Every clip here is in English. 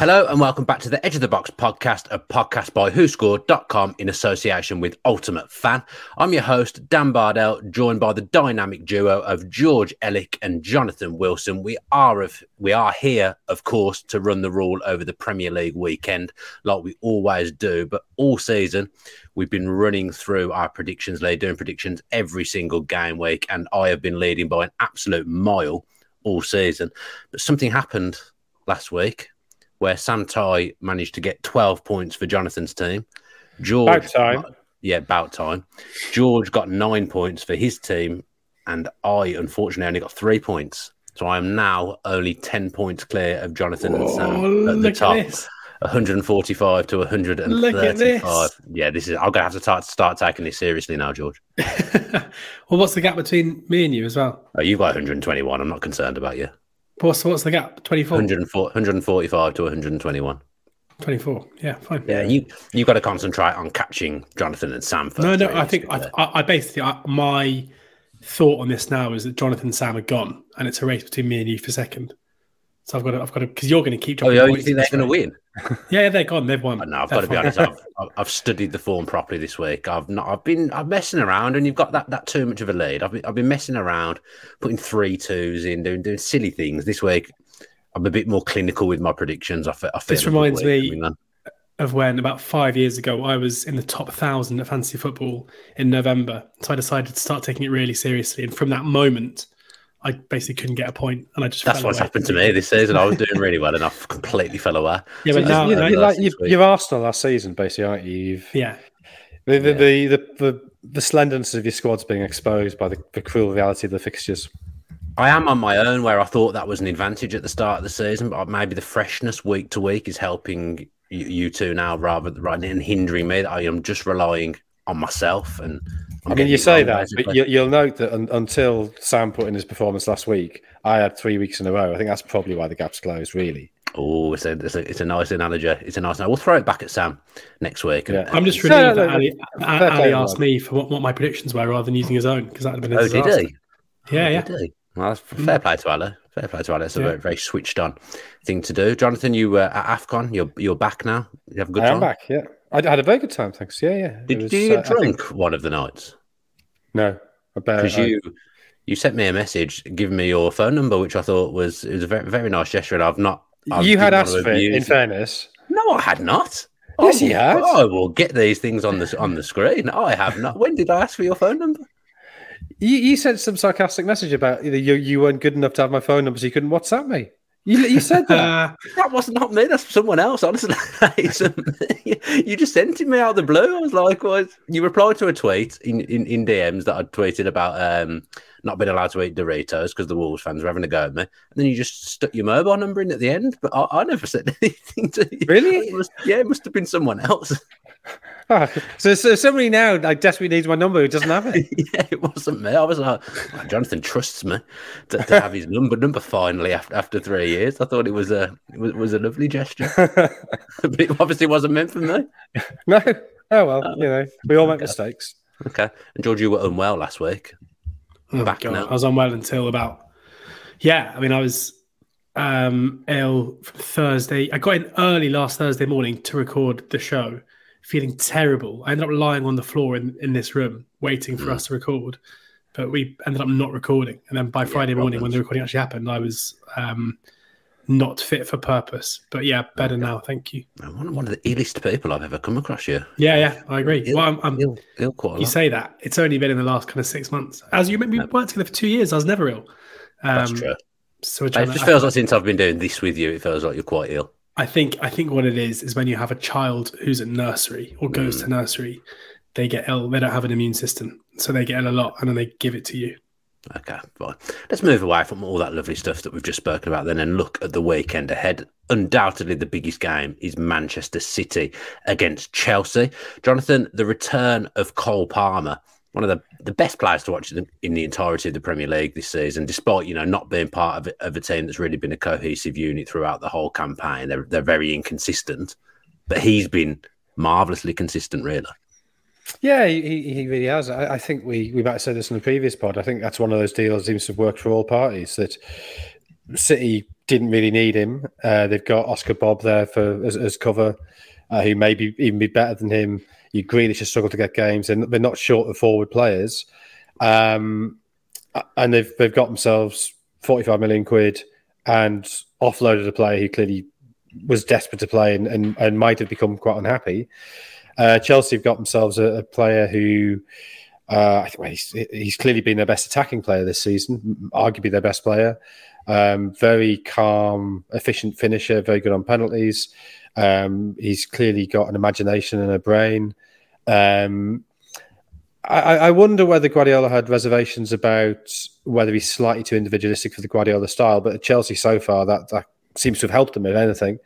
Hello and welcome back to the Edge of the Box podcast, a podcast by WhoScored.com in association with UltimateFan. I'm your host, Dan Bardell, joined by the dynamic duo of George Elek and Jonathan Wilson. We are of we are here, of course, to run the rule over the Premier League weekend, like we always do. But all season, we've been running through our predictions lead, doing predictions every single game week, and I have been leading by an absolute mile all season. But something happened last week where Sam Tighe managed to get 12 points for Jonathan's team. George, About time. yeah, about time. George got nine points for his team, and I unfortunately only got three points. So I am now only 10 points clear of Jonathan and Sam at the look at top. 145 to 135. This. Yeah, this is. I'm gonna have to start start taking this seriously now, George. well, what's the gap between me and you as well? Oh, you've got 121. I'm not concerned about you. What's what's the gap? 24? 104, 145 to 121. 24. Yeah, fine. Yeah, you you got to concentrate on catching Jonathan and Sam first. No, no. I think I. I, I basically I, my thought on this now is that Jonathan and Sam are gone, and it's a race between me and you for second. So I've got to, I've got to, because you're going to keep. Oh, yeah, you think they're going to win? Yeah, yeah, they're gone. They've won. No, I've got to be honest. I've, I've, studied the form properly this week. I've not. I've been. I'm messing around, and you've got that that too much of a lead. I've been. I've been messing around, putting three twos in, doing doing silly things. This week, I'm a bit more clinical with my predictions. I, I feel This reminds me- of when about five years ago I was in the top thousand at fantasy football in November. So I decided to start taking it really seriously, and from that moment, I basically couldn't get a point, and I just That's fell what's away. happened to me this season. I was doing really well, and I've completely fell away. Yeah, but So now, you know, you're, like, you've, week. you're Arsenal last season, basically, aren't you? You've, yeah, the, the, the, the, the, the slenderness of your squad's being exposed by the, the cruel reality of the fixtures. I am on my own where I thought that was an advantage at the start of the season, but maybe the freshness week to week is helping you, you two now rather than hindering me. I am just relying on myself. And I'm I mean, you say that, basically. but you, you'll note that un, until Sam put in his performance last week, I had three weeks in a row. I think that's probably why the gap's closed, really. Oh, it's a, it's, a, it's a nice analogy. It's a nice. We'll throw it back at Sam next week. and- Yeah. I'm just No, relieved no, that no, Ali, fair Ali asked me for what, what my predictions were rather than using his own because that would have been a Oh, did he? Yeah, Oh, yeah. did he? Well, that's fair play to Ali. Fair play to Ali. It's a Yeah. very, very switched on thing to do. Jonathan, you were at AFCON, you're you're back now. You have a good time? I'm back, yeah. I I had a very good time, thanks. Yeah, yeah. Did, was, did you get uh, I think- one of the nights? No. Because I- you you sent me a message giving me your phone number, which I thought was it was a very very nice gesture, and I've not. I you had asked for it, in fairness. No, I had not. Yes, oh, you will- had. I will get these things on the on the screen. I have not. When did I ask for your phone number? You, you sent some sarcastic message about either you, you weren't good enough to have my phone number, so you couldn't WhatsApp me. You, you said that. Uh, That was not me. That's someone else. Honestly, you just sent it me out of the blue. I was like, "What?" You replied to a tweet in, in, in DMs that I'd tweeted about um, not being allowed to eat Doritos because the Wolves fans were having a go at me, and then you just stuck your mobile number in at the end. But I, I never said anything to you. Really? It must, yeah, it must have been someone else. Ah, so, so somebody now like desperately needs my number who doesn't have it. yeah, it wasn't me. I was like, "Oh, Jonathan trusts me to, to have his number number finally after after three years. I thought it was a it was, was a lovely gesture, but it obviously wasn't meant for me. no. Oh well, you know, we all make mistakes. Okay. And George, you were unwell last week. oh Back God, now. I was unwell until about. Yeah, I mean, I was um, ill Thursday. I got in early last Thursday morning to record the show, feeling terrible. I ended up lying on the floor in, in this room waiting for us to record, but we ended up not recording. And then by Friday morning, when the recording actually happened, I was um, not fit for purpose. But yeah, better now. Thank you. Man, One, one of the illest people I've ever come across you. Yeah, yeah, I agree. Ill, Well, I'm, I'm, ill, ill quite a you say that it's only been in the last kind of six months. As you we worked together for two years, I was never ill. Um, That's true. So It just feels like since I've been doing this with you, it feels like you're quite ill. I think I think what it is is when you have a child who's at nursery or goes Mm. to nursery, they get ill. They don't have an immune system, so they get ill a lot, and then they give it to you. Okay, fine. Let's move away from all that lovely stuff that we've just spoken about then and look at the weekend ahead. Undoubtedly, the biggest game is Manchester City against Chelsea. Jonathan, the return of Cole Palmer, one of the, the best players to watch in the, entirety of the Premier League this season, despite you know not being part of, of a team that's really been a cohesive unit throughout the whole campaign. They're they're very inconsistent, but he's been marvelously consistent, really. Yeah, he, he really has. I, I think we we might have said this in the previous pod. I think that's one of those deals that seems to worked for all parties. That City didn't really need him. Uh, they've got Oscar Bobb there for as, as cover, uh, who maybe even be better than him. You Grealish has struggled to get games, and they're not short of forward players. Um, and they've they've got themselves forty five million quid and offloaded a player who clearly was desperate to play and, and, and might have become quite unhappy. Uh, Chelsea have got themselves a, a player who uh, he's, he's, clearly been their best attacking player this season, arguably their best player. Um, very calm, efficient finisher, very good on penalties. Um, he's clearly got an imagination and a brain. Um, I, I, wonder whether Guardiola had reservations about whether he's slightly too individualistic for the Guardiola style, but at Chelsea so far that, that seems to have helped him if anything.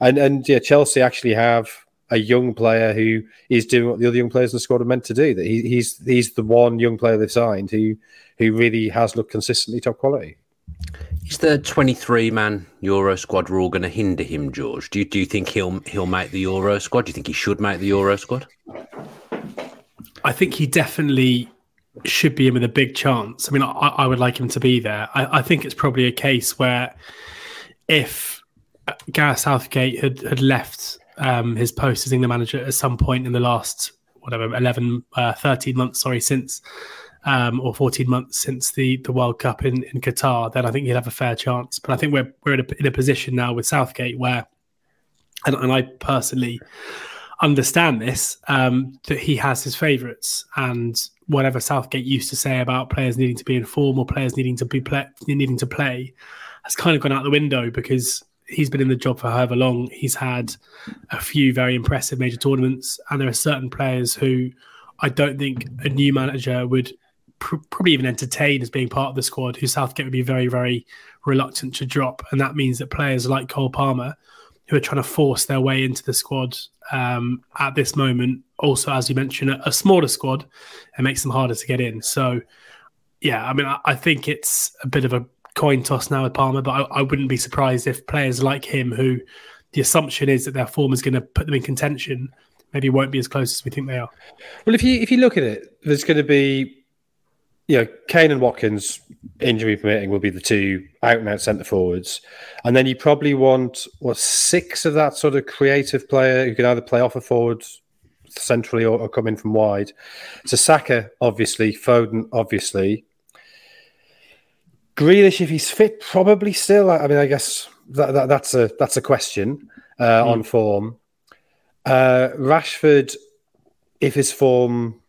And and yeah, Chelsea actually have a young player who is doing what the other young players in the squad are meant to do. That he, he's he's the one young player they've signed who who really has looked consistently top quality. Is the twenty-three man Euro squad rule going to hinder him, George? Do you, do you think he'll he'll make the Euro squad? Do you think he should make the Euro squad? I think he definitely should be in with a big chance. I mean, I, I would like him to be there. I, I, think it's probably a case where if Gareth Southgate had, had left um, his post as England manager at some point in the last, whatever, 11, uh, 13 months, sorry, since, um, or 14 months since the, the World Cup in, in Qatar, then I think he'd have a fair chance. But I think we're, we're in a, in a position now with Southgate where, and, and I personally, understand this um, that he has his favourites and whatever Southgate used to say about players needing to be in form or players needing to be play, needing to play has kind of gone out the window because he's been in the job for however long. He's had a few very impressive major tournaments, and there are certain players who I don't think a new manager would pr- probably even entertain as being part of the squad. Who Southgate would be very, very reluctant to drop, and that means that players like Cole Palmer, who are trying to force their way into the squad um, at this moment, also as you mentioned, a, a smaller squad, it makes them harder to get in. So. Yeah, I mean, I, I think it's a bit of a coin toss now with Palmer, but I, I, wouldn't be surprised if players like him, who the assumption is that their form is going to put them in contention, maybe won't be as close as we think they are. Well, if you if you look at it, there's going to be, you know, Kane and Watkins, injury permitting, will be the two out and out centre forwards, and then you probably want what six of that sort of creative player who can either play off a forward centrally or, or come in from wide. So Saka, obviously, Foden, obviously. Grealish, if he's fit, probably still. I mean, I guess that, that that's a that's a question uh, mm. on form. Uh, Rashford, if his form,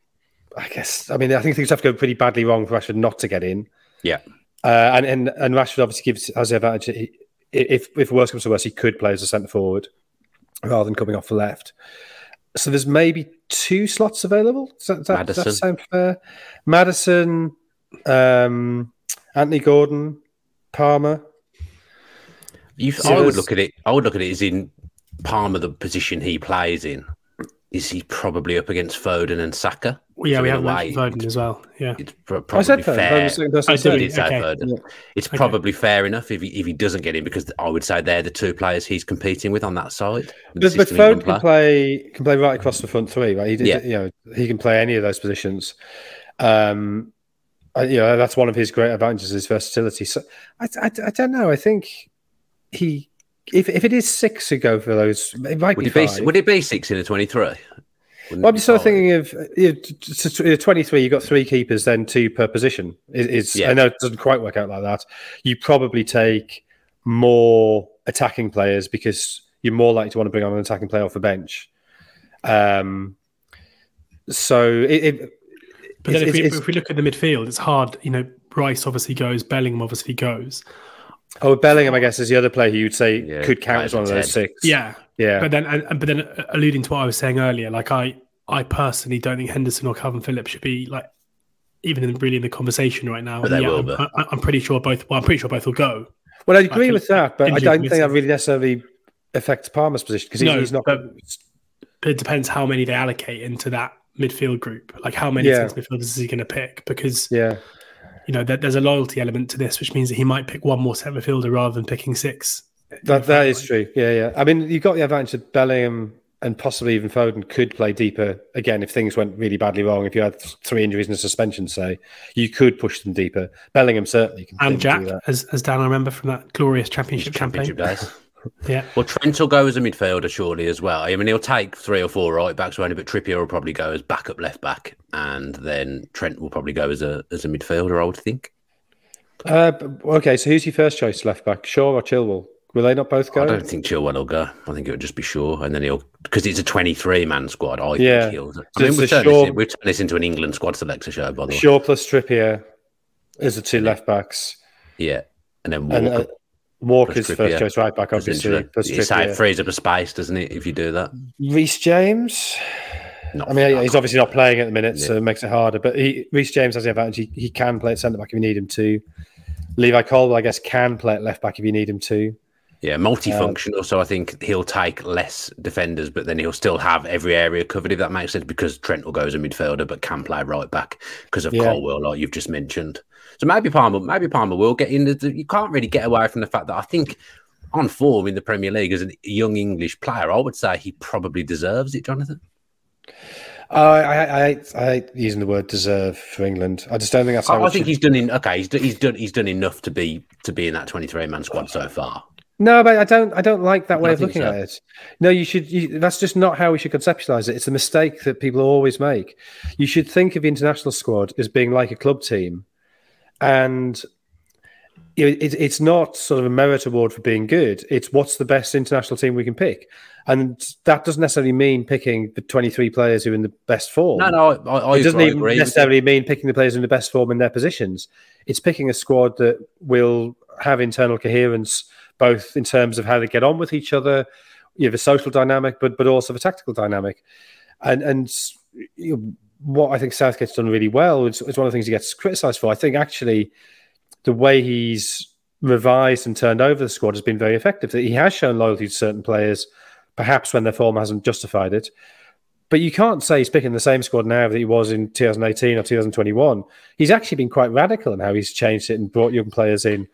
I guess. I mean, I think things have to go pretty badly wrong for Rashford not to get in. Yeah, uh, and and and Rashford obviously gives the advantage. He, if if worse comes to worse, he could play as a centre forward rather than coming off the left. So there's maybe two slots available. Does that, that, Maddison. that sound fair? Maddison. Um, Anthony Gordon, Palmer. You, I would look at it. I would look at it as in Palmer, the position he plays in. Is he probably up against Foden and Saka? Well, yeah, so we have mentioned Foden as well. Yeah, it's probably I said fair. Foden. I, I did say okay. Foden. Yeah. It's okay. probably fair enough if he, if he doesn't get in because I would say they're the two players he's competing with on that side. But, but Foden can play can play right across the front three. Right, he did, yeah. you know he can play any of those positions. Um, uh, you know, that's one of his great advantages, his versatility. So I, I, I, don't know. I think he, if if it is six to go for those, it might would be, it be Would it be six in a twenty-three? Well, I'm sort of thinking of you know, 23. You've got three keepers, then two per position. Is yeah. I know it doesn't quite work out like that. You probably take more attacking players because you're more likely to want to bring on an attacking player off the bench. Um, so it, it but then if we, if we look at the midfield, it's hard. You know, Rice obviously goes, Bellingham obviously goes. Oh, Bellingham, I guess, is the other player who you'd say yeah, could count as one of those six. Yeah, yeah. But then, and, but then, uh, alluding to what I was saying earlier, like I, I personally don't think Henderson or Kalvin Phillips should be like even in, really in the conversation right now. But they yeah, will. I'm, but... I, am pretty sure both. Well, I'm pretty sure both will go. Well, I agree with that, but I don't think that really necessarily affects Palmer's position because no, he's not. But it depends how many they allocate into that midfield group? Like how many yeah. midfielders is he going to pick? Because yeah, you know, there, there's a loyalty element to this, which means that he might pick one more centre midfielder rather than picking six. That that is true. Yeah, yeah. I mean, you've got the advantage of Bellingham and possibly even Foden could play deeper again if things went really badly wrong. If you had three injuries and a suspension, say, you could push them deeper. Bellingham certainly can. And Jack, as, as Dan, I remember from that glorious championship, championship campaign. days. Yeah. Well, Trent will go as a midfielder, surely, as well. I mean, he'll take three or four right backs only, but Trippier will probably go as backup left back, and then Trent will probably go as a as a midfielder. I would think. Uh, okay, so who's your first choice left back? Shaw or Chilwell? Will they not both go? I don't think Chilwell will go. I think it would just be Shaw, and then he'll because it's a twenty-three man squad. I Yeah. think he'll. So I mean, we've a turned, Shaw- this we've turned this into an England squad selector show, by the way. Shaw plus Trippier is the two left backs, Yeah, and then and uh, Walker's first choice right back, obviously. essentially. Plus It say- frees up a space, doesn't it? If you do that. Reece James. Not, I mean, he's obviously not playing at the minute, so it makes it harder. But he, Reece James has the advantage; he, he can play at centre back if you need him to. Levi Colwill, I guess, can play at left back if you need him to. Yeah, multifunctional. Um, so I think he'll take less defenders, but then he'll still have every area covered, if that makes sense, because Trent will go as a midfielder, but can play right back because of Yeah. Colwill, like you've just mentioned. So maybe Palmer, maybe Palmer will get in. The, you can't really get away from the fact that I think on form in the Premier League as a young English player, I would say he probably deserves it, Jonathan. I, I, I, I hate using the word deserve for England. I just don't think that's how I, I think should- he's done in okay. He's, he's done he's done enough to be to be in that twenty three man squad so far. No, but I don't. I don't like that way I of looking so. at it. No, you should. You, that's just not how we should conceptualize it. It's a mistake that people always make. You should think of the international squad as being like a club team, and it, it's not sort of a merit award for being good. It's what's the best international team we can pick, and that doesn't necessarily mean picking the twenty-three players who are in the best form. No, no, I, I, it doesn't even you. necessarily mean picking the players in the best form in their positions. It's picking a squad that will have internal coherence, both in terms of how they get on with each other, you know, the social dynamic, but but also the tactical dynamic. And and you know, what I think Southgate's done really well is, is one of the things he gets criticised for. I think actually the way he's revised and turned over the squad has been very effective. That he has shown loyalty to certain players, perhaps when their form hasn't justified it. But you can't say he's picking the same squad now that he was in 2018 or 2021. He's actually been quite radical in how he's changed it and brought young players in.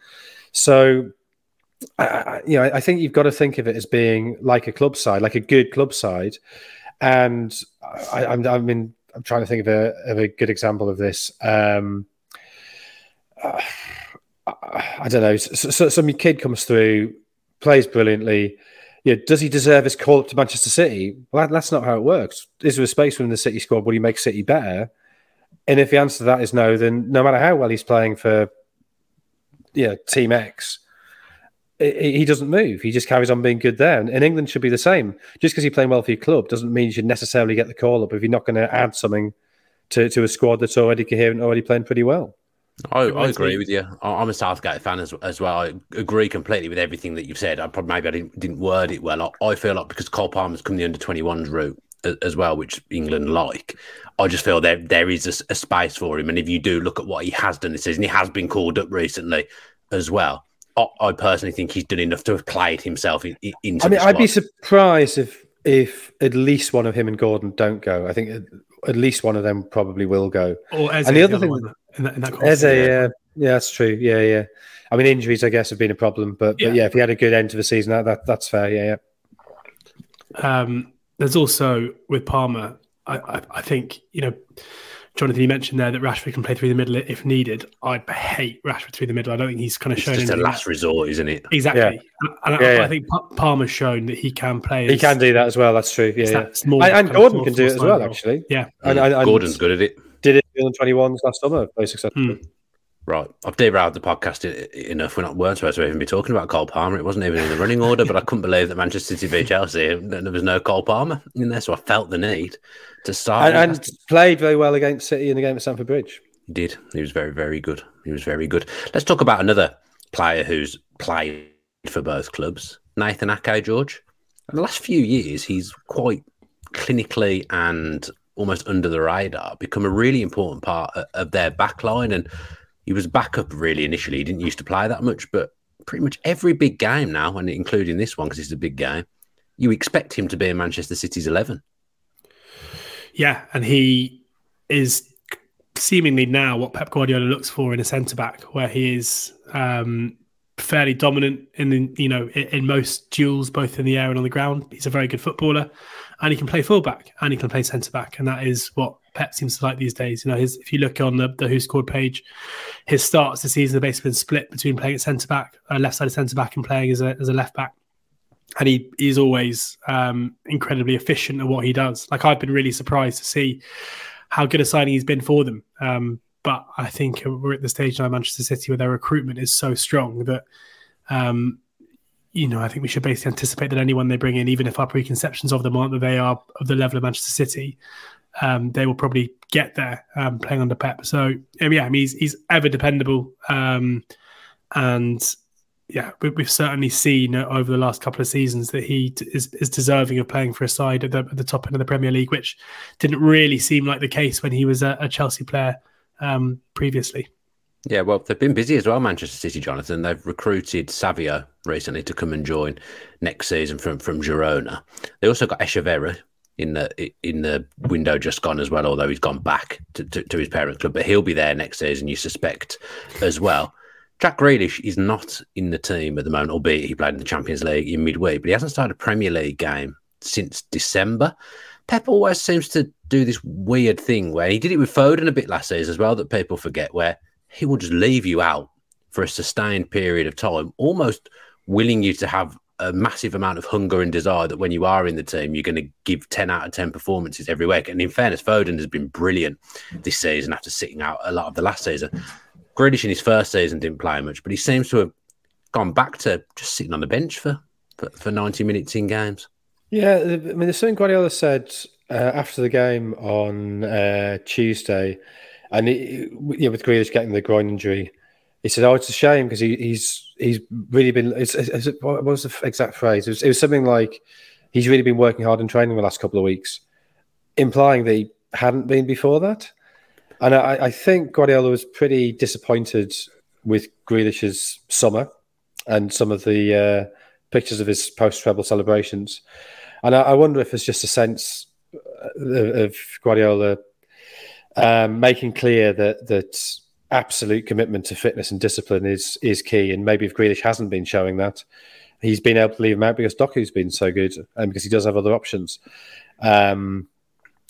So, I, I- you know, I think you've got to think of it as being like a club side, like a good club side. And I, I'm, I mean, I'm trying to think of a, of a good example of this. Um, uh, I, don't know. So, so some kid comes through, plays brilliantly. Yeah, does he deserve his call up to Manchester City? Well, that, that's not how it works. Is there a space within the City squad? Will he make City better? And if the answer to that is no, then no matter how well he's playing for, yeah, Team X, he doesn't move. He just carries on being good there. And, and England should be the same. Just because you're playing well for your club doesn't mean you should necessarily get the call up if you're not going to add something to, to a squad that's already coherent, already playing pretty well. I, I agree with you. I- I'm a Southgate fan as, as well. I agree completely with everything that you've said. I probably maybe I didn't, didn't word it well. I, I feel like because Cole Palmer's come the under 21s route as well, which England like. I just feel there there is a space for him, and if you do look at what he has done this season, he has been called up recently as well. I, I personally think he's done enough to have played himself in, in, into. I mean, the I'd be surprised if if at least one of him and Gordon don't go. I think at, at least one of them probably will go. Or Eze, And the other other thing- one in that, in that As a yeah. yeah, that's true. Yeah, yeah. I mean, injuries, I guess, have been a problem, but, Yeah. but yeah, if he had a good end to the season, that, that that's fair. Yeah, yeah. Um, there's also with Palmer, I, I, I think you know, Jonathan, you mentioned there that Rashford can play through the middle if needed. I hate Rashford through the middle. I don't think he's kind of It's shown just a last resort, isn't it? exactly. Yeah. And I, Yeah, I yeah. think Pa- Palmer's shown that he can play. He can do that as well. That's true. Yeah, yeah. that small And, and Gordon four- can do it as well, role. actually. Yeah, And, and, and Gordon's good at it. did it in the 21s last summer very successfully. Hmm. Right. I've derailed the podcast enough. We're not weren't supposed to even be talking about Cole Palmer. It wasn't even in the running order, but I couldn't believe that Manchester City beat Chelsea. and There was no Cole Palmer in there, so I felt the need to start. And, and played very well against City in the game at Stamford Bridge. he did. He was very, very good. He was very good. Let's talk about another player who's played for both clubs, Nathan Ake, George. In the last few years, he's quite clinically and almost under the radar become a really important part of their back line. And he was backup really initially. He didn't used to play that much, but pretty much every big game now, and including this one because it's a big game, you expect him to be in Manchester City's 11. yeah, and he is seemingly now what Pep Guardiola looks for in a centre back, where he is um, fairly dominant in the, you know in, in, most duels, both in the air and on the ground. He's a very good footballer, and he can play fullback and he can play centre back, and that is what Pep seems to like these days. You know, his, if you look on the, the WhoScored page, his starts this season have basically been split between playing at centre back, uh, left side of centre back, and playing as a as a left back. And he is always um, incredibly efficient at what he does. Like I've been really surprised to see how good a signing he's been for them. Um, but I think we're at the stage now, Manchester City, where their recruitment is so strong that, um, you know, I think we should basically anticipate that anyone they bring in, even if our preconceptions of them aren't that they are of the level of Manchester City, um, they will probably get there um, playing under Pep. So yeah, I mean, he's, he's ever dependable, um, and yeah, we, have certainly seen over the last couple of seasons that he is, is deserving of playing for a side at the, at the, top end of the Premier League, which didn't really seem like the case when he was a, a Chelsea player um, previously. Yeah, well, they've been busy as well, Manchester City, Jonathan. They've recruited Savio recently to come and join next season from from Girona. They also got Echeverri in the in the window just gone as well, although he's gone back to, to, to his parent club. But he'll be there next season, you suspect, as well. Jack Grealish is not in the team at the moment, albeit he played in the Champions League in midweek, but he hasn't started a Premier League game since December. Pep always seems to do this weird thing where he did it with Foden a bit last season as well that people forget, where he will just leave you out for a sustained period of time, almost willing you to have a massive amount of hunger and desire that when you are in the team, you're going to give 10 out of 10 performances every week. And in fairness, Foden has been brilliant this season after sitting out a lot of the last season. Grealish in his first season didn't play much, but he seems to have gone back to just sitting on the bench for, for, for 90 minutes in games. Yeah, I mean, there's something Guardiola said uh, after the game on uh, Tuesday, and with Grealish getting the groin injury, he said, "Oh, it's a shame because he, he's he's really been." It's, it's, it's, what was the exact phrase? It was, it was something like he's really been working hard in training the last couple of weeks, implying that he hadn't been before that. And I, I think Guardiola was pretty disappointed with Grealish's summer and some of the uh, pictures of his post treble celebrations. And I, I, wonder if it's just a sense of, of Guardiola um, making clear that that absolute commitment to fitness and discipline is is key. And maybe if Grealish hasn't been showing that, he's been able to leave him out because Doku's been so good and because he does have other options. Um,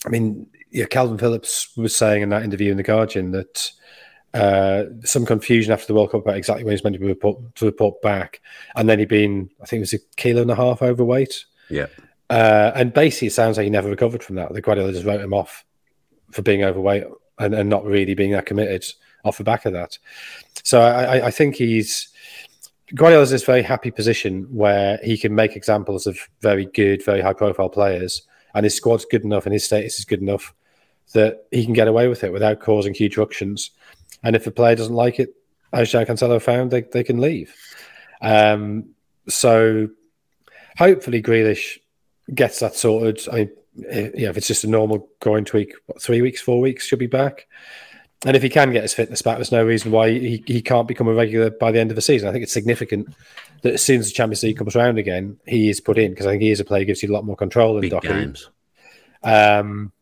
I mean, yeah, Kalvin Phillips was saying in that interview in the Guardian that uh, some confusion after the World Cup about exactly when he's meant to report to report back, and then he'd been, I think it was a kilo and a half overweight. Yeah. Uh, and basically, it sounds like he never recovered from that. The Guardiola just wrote him off for being overweight and, and not really being that committed off the back of that. So I, I think he's Guardiola's in this very happy position where he can make examples of very good, very high profile players, and his squad's good enough and his status is good enough that he can get away with it without causing huge ructions. And if a player doesn't like it, as João Cancelo found, they, they can leave. Um, so hopefully Grealish gets that sorted. I mean, yeah, if it's just a normal groin tweak, what, three weeks, four weeks, should be back. And if he can get his fitness back, there's no reason why he, he can't become a regular by the end of the season. I think it's significant that as soon as the Champions League comes around again, he is put in because I think he is a player who gives you a lot more control than Big games. Um,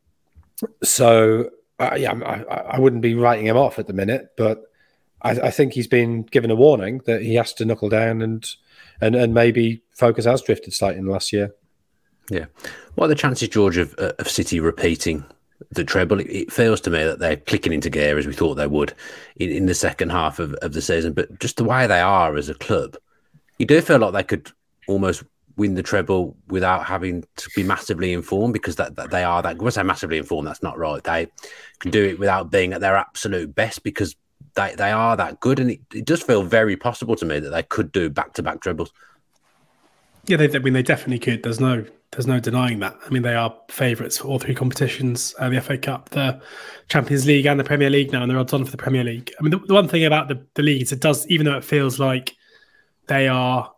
so uh, yeah, I, I, wouldn't be writing him off at the minute, but I, I, think he's been given a warning that he has to knuckle down and and and maybe focus has drifted slightly in the last year. Yeah. What are the chances, George, of, uh, of City repeating the treble? It, it, feels to me that they're clicking into gear as we thought they would in, in the second half of, of the season. But just the way they are as a club, you do feel like they could almost win the treble without having to be massively informed because that, that they are that. When I say massively informed, that's not right. They can do it without being at their absolute best because they, they are that good. And it, it does feel very possible to me that they could do back to back trebles. Yeah, they, I mean, they definitely could. There's no there's no denying that. I mean, they are favourites for all three competitions: uh, the FA Cup, the Champions League, and the Premier League. Now, and they're odds on for the Premier League. I mean, the, the one thing about the the league is it does, even though it feels like they are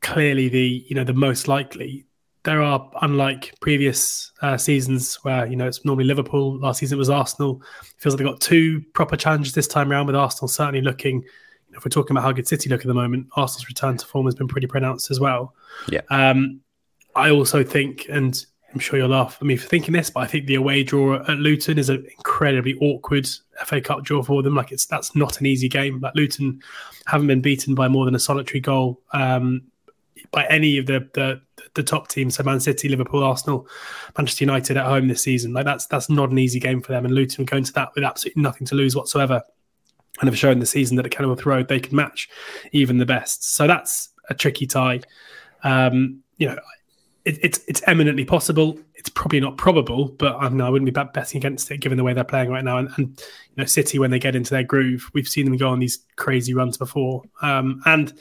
clearly the you know the most likely. There are unlike previous uh, seasons where you know it's normally Liverpool. Last season it was Arsenal. It feels like they've got two proper challenges this time around. With Arsenal certainly looking, if we're talking about how good City look at the moment, Arsenal's return to form has been pretty pronounced as well. Yeah. Um, I also think, and I'm sure you'll laugh at me for thinking this, but I think the away draw at Luton is an incredibly awkward FA Cup draw for them. Like it's that's not an easy game. Like Luton haven't been beaten by more than a solitary goal um, by any of the, the the top teams. So Man City, Liverpool, Arsenal, Manchester United at home this season. Like that's that's not an easy game for them. And Luton go into that with absolutely nothing to lose whatsoever, and have shown the season that at Kenilworth Road they can match even the best. So that's a tricky tie. Um, you know, it, it's it's eminently possible. It's probably not probable, but I, I wouldn't be betting against it given the way they're playing right now. And, and, you know, City when they get into their groove, we've seen them go on these crazy runs before. Um, and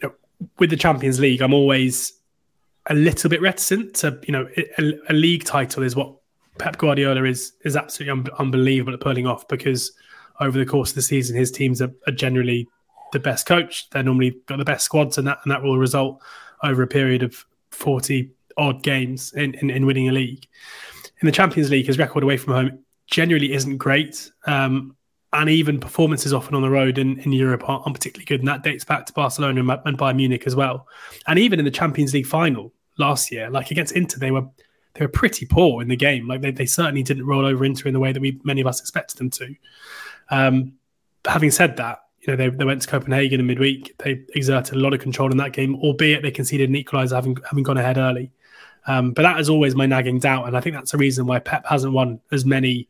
you know, with the Champions League, I'm always a little bit reticent to you know a, a league title is what Pep Guardiola is is absolutely un- unbelievable at pulling off because over the course of the season, his teams are, are generally the best coach. They're normally got the best squads, and that and that will result over a period of 40 odd games in, in, in, winning a league. In the Champions League, his record away from home generally isn't great. Um, and even performances often on the road in, in Europe aren't, aren't particularly good. And that dates back to Barcelona and, and Bayern Munich as well. And even in the Champions League final last year, like against Inter, they were they were pretty poor in the game. Like they, they certainly didn't roll over Inter in the way that we many of us expected them to. Um, having said that, you know, they, they went to Copenhagen in midweek. They exerted a lot of control in that game, albeit they conceded an equaliser having having gone ahead early. Um, but that is always my nagging doubt, and I think that's the reason why Pep hasn't won as many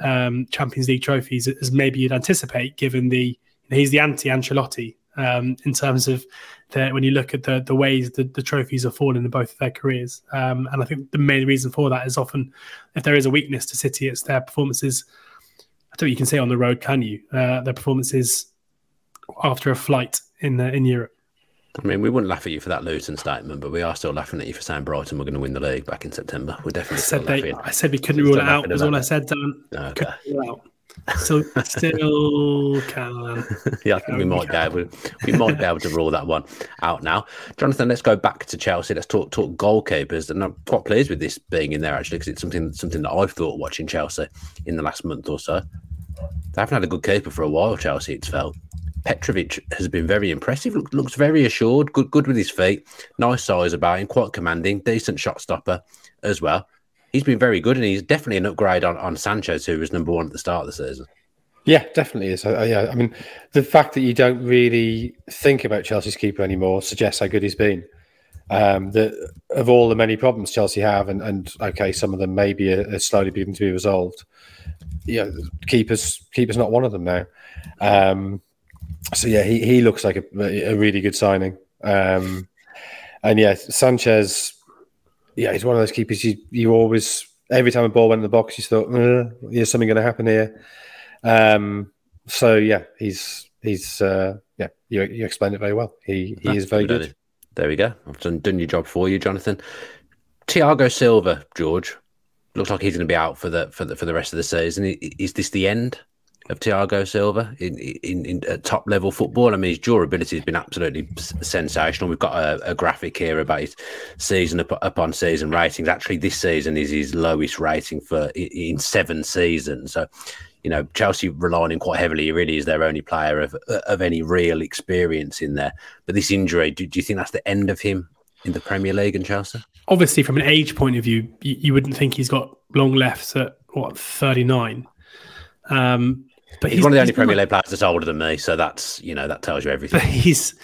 um, Champions League trophies as maybe you'd anticipate, given the you know, he's the anti Ancelotti um, in terms of the, when you look at the the ways the, the trophies have fallen in both of their careers. Um, and I think the main reason for that is often if there is a weakness to City, it's their performances. Don't know you can say on the road, can you? Uh, their performances after a flight in uh, in Europe. I mean, we wouldn't laugh at you for that Luton statement, but we are still laughing at you for saying Brighton were going to win the league back in September. We're definitely I said, they, I said we couldn't rule it out. Was all I said, Dan. Okay. So still can. yeah, I think we might be able we might be able to rule that one out now. Jonathan, let's go back to Chelsea. Let's talk talk goalkeepers, and I'm quite pleased with this being in there actually because it's something something that I've thought watching Chelsea in the last month or so. They haven't had a good keeper for a while. Chelsea, it's felt. Petrovic has been very impressive. Look, looks very assured, good, good with his feet, nice size about him, quite commanding, decent shot stopper as well. He's been very good, and he's definitely an upgrade on, on Sanchez, who was number one at the start of the season. Yeah, definitely is. Uh, yeah, I mean, the fact that you don't really think about Chelsea's keeper anymore suggests how good he's been. Um, that of all the many problems Chelsea have, and, and okay, some of them maybe are, are slowly beginning to be resolved. Yeah, keepers keepers not one of them now. Um, so yeah, he, he looks like a, a really good signing. Um, and yeah, Sanchez, yeah, he's one of those keepers you, you always every time a ball went in the box, you thought, uh, there's something going to happen here. Um, so yeah, he's he's uh, yeah, you, you explained it very well. He he is very good. There we go. I've done, done your job for you, Jonathan. Thiago Silva, George, looks like he's going to be out for the for the for the rest of the season. Is this the end of Thiago Silva in, in, in top level football. I mean, his durability has been absolutely sensational. We've got a, a graphic here about his season up, upon season ratings. Actually, this season is his lowest rating for in seven seasons. So, you know, Chelsea relying on him quite heavily. He really is their only player of of any real experience in there. But this injury, do, do you think that's the end of him in the Premier League and Chelsea? Obviously, from an age point of view, you, you wouldn't think he's got long left at what thirty nine. Um, but he's, he's one of the only Premier League players that's older than me, so that's you know that tells you everything. But he's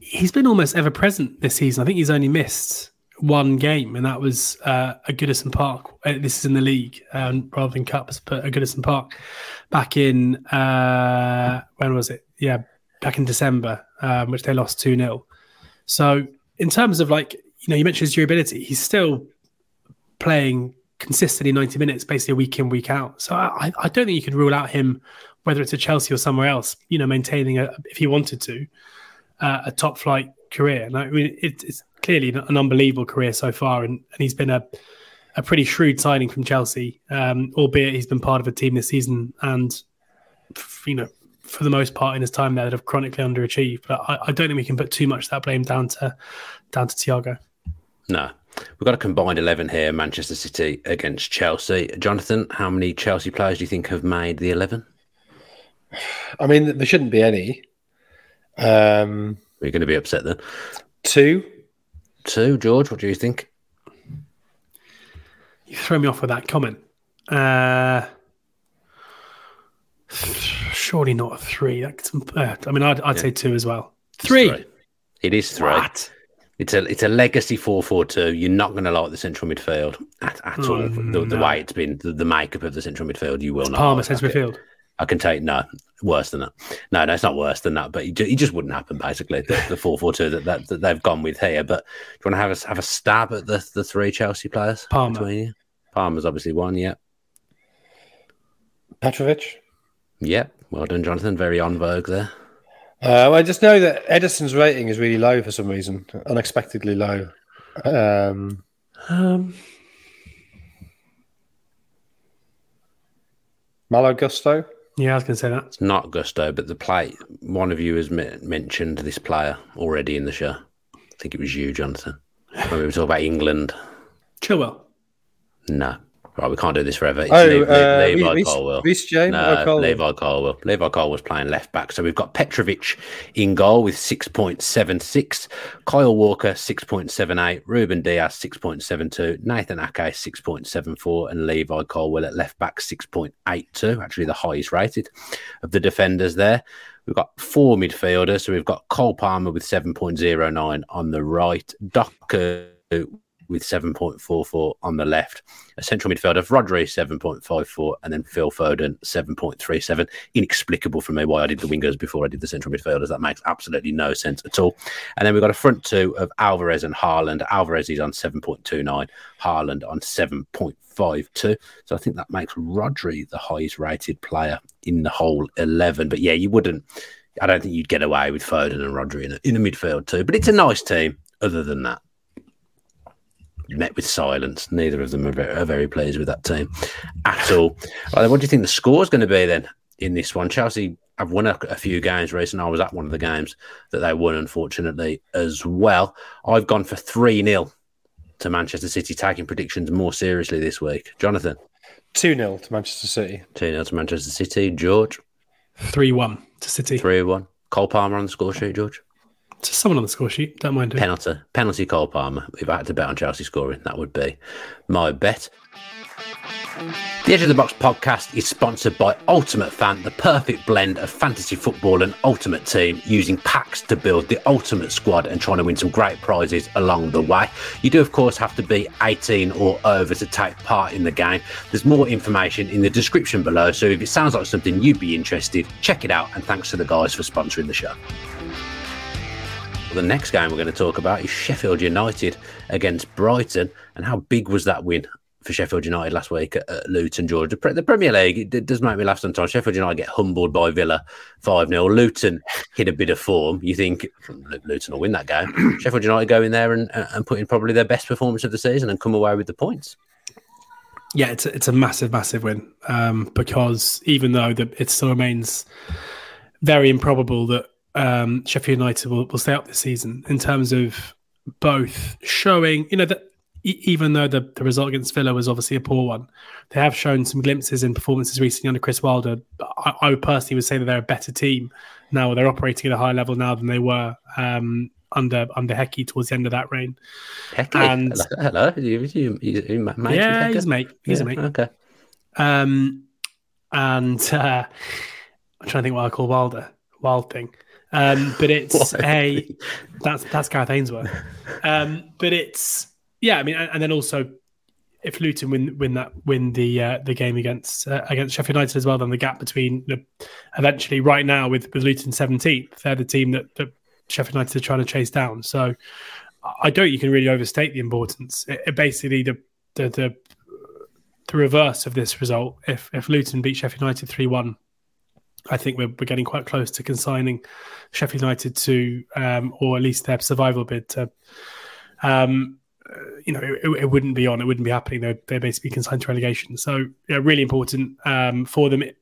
he's been almost ever present this season. I think he's only missed one game, and that was uh, at Goodison Park. Uh, this is in the league um, rather than cups, but at Goodison Park back in uh, when was it? Yeah, back in December, um, which they lost two 0 So in terms of like you know, you mentioned his durability. He's still playing consistently 90 minutes, basically week in, week out. So I, I don't think you could rule out him, whether it's at Chelsea or somewhere else, you know, maintaining a, if he wanted to, uh, a top flight career. And I mean, it, it's clearly an unbelievable career so far. And, and he's been a, a pretty shrewd signing from Chelsea, um, albeit he's been part of a team this season and, you know, for the most part in his time there that have chronically underachieved. But I, I don't think we can put too much of that blame down to down to Thiago. No, We've got a combined 11 here Manchester City against Chelsea. Jonathan, how many Chelsea players do you think have made the 11? I mean, there shouldn't be any. Um, You're going to be upset then. Two. Two, George, what do you think? You throw me off with that comment. Uh, surely not a three. That's, uh, I mean, I'd, I'd say two as well. Three. Three. It is three. What? It's a it's a legacy four four two. You're not going to like the central midfield at, at Oh, all. Mm, the, the no. way it's been, the, the makeup of the central midfield, you will not. Palmer like central that. midfield. I can take no worse than that. No, no, it's not worse than that. But it, it just wouldn't happen. Basically, the, the four four two that, that that they've gone with here. But do you want to have a have a stab at the the three Chelsea players? Palmer. between you? Palmer's obviously one. Yeah, Petrovic. yeah. Well done, Jonathan. Very on vogue there. Uh, I just know that Ederson's rating is really low for some reason, unexpectedly low. Um, Um, Malo Gusto. yeah, I was going to say that. It's not Gusto, but the play. One of you has me- mentioned this player already in the show. I think it was you, Jonathan. When we were talking about England. Chilwell. No. Right, we can't do this forever. It's Oh, Le- Le- uh, Levi Reece- Colwill. Reece James? No, Colwill. Levi Colwill. Levi Colwill's playing left back. So we've got Petrovic in goal with 6.76, Kyle Walker 6.78, Ruben Dias 6.72, Nathan Ake 6.74, and Levi Colwill at left back 6.82, actually the highest rated of the defenders there. We've got four midfielders. So we've got Cole Palmer with 7.09 on the right, Doku with 7.44 on the left, a central midfielder, of Rodri 7.54, and then Phil Foden 7.37. Inexplicable for me why I did the wingers before I did the central midfielders. That makes absolutely no sense at all. And then we've got a front two of Alvarez and Haaland. Alvarez is on 7.29, Haaland on 7.52. So I think that makes Rodri the highest rated player in the whole 11. But yeah, you wouldn't. I don't think you'd get away with Foden and Rodri in, in the midfield too. But it's a nice team. Other than that, met with silence. Neither of them are very, are very pleased with that team at all. Right, what do you think the score is going to be then in this one? Chelsea have won a, a few games recently. I was at one of the games that they won, unfortunately, as well. I've gone for 3 0 to Manchester City, taking predictions more seriously this week. Jonathan, 2 0 to Manchester City. 2 0 to Manchester City. George, 3 1 to City. 3 1. Cole Palmer on the score sheet, George. Just someone on the score sheet. Don't mind it. Penalty. Penalty Cole Palmer. If I had to bet on Chelsea scoring, that would be my bet. The Edge of the Box podcast is sponsored by UltimateFan, the perfect blend of fantasy football and ultimate team, using packs to build the ultimate squad and trying to win some great prizes along the way. You do, of course, have to be 18 or over to take part in the game. There's more information in the description below, so if it sounds like something you'd be interested, check it out. And thanks to the guys for sponsoring the show. The next game we're going to talk about is Sheffield United against Brighton. And how big was that win for Sheffield United last week at, at Luton, George? The, Pre- the Premier League, it, it does make me laugh sometimes. Sheffield United get humbled by Villa 5 0. Luton hit a bit of form. You think Luton will win that game. Sheffield United go in there and, and put in probably their best performance of the season and come away with the points. Yeah, it's a, it's a massive, massive win um, because even though the, it still remains very improbable that um, Sheffield United will, will stay up this season in terms of both showing, you know, that even though the, the result against Villa was obviously a poor one, they have shown some glimpses in performances recently under Chris Wilder. I, I would personally would say that they're a better team now. They're operating at a higher level now than they were um, under under Hecky towards the end of that reign. Heck, And- hello, hello. You, you, you, yeah, he's a mate. He's Yeah, a mate. Okay. Um, and uh, I'm trying to think what I call Wilder. Wild thing. Um, but it's a that's that's Gareth Ainsworth. Um, but it's yeah. I mean, and, and then also if Luton win win that win the uh, the game against uh, against Sheffield United as well, then the gap between the, eventually right now with with Luton 17th, they're the team that, that Sheffield United are trying to chase down. So I don't you can really overstate the importance. It, it basically the the the the reverse of this result. If if Luton beat Sheffield United three one, I think we're we're getting quite close to consigning Sheffield United to, um, or at least their survival bid to. Um, uh, you know, it, it wouldn't be on. It wouldn't be happening. They're, they're basically consigned to relegation. So, yeah, really important um, for them. It,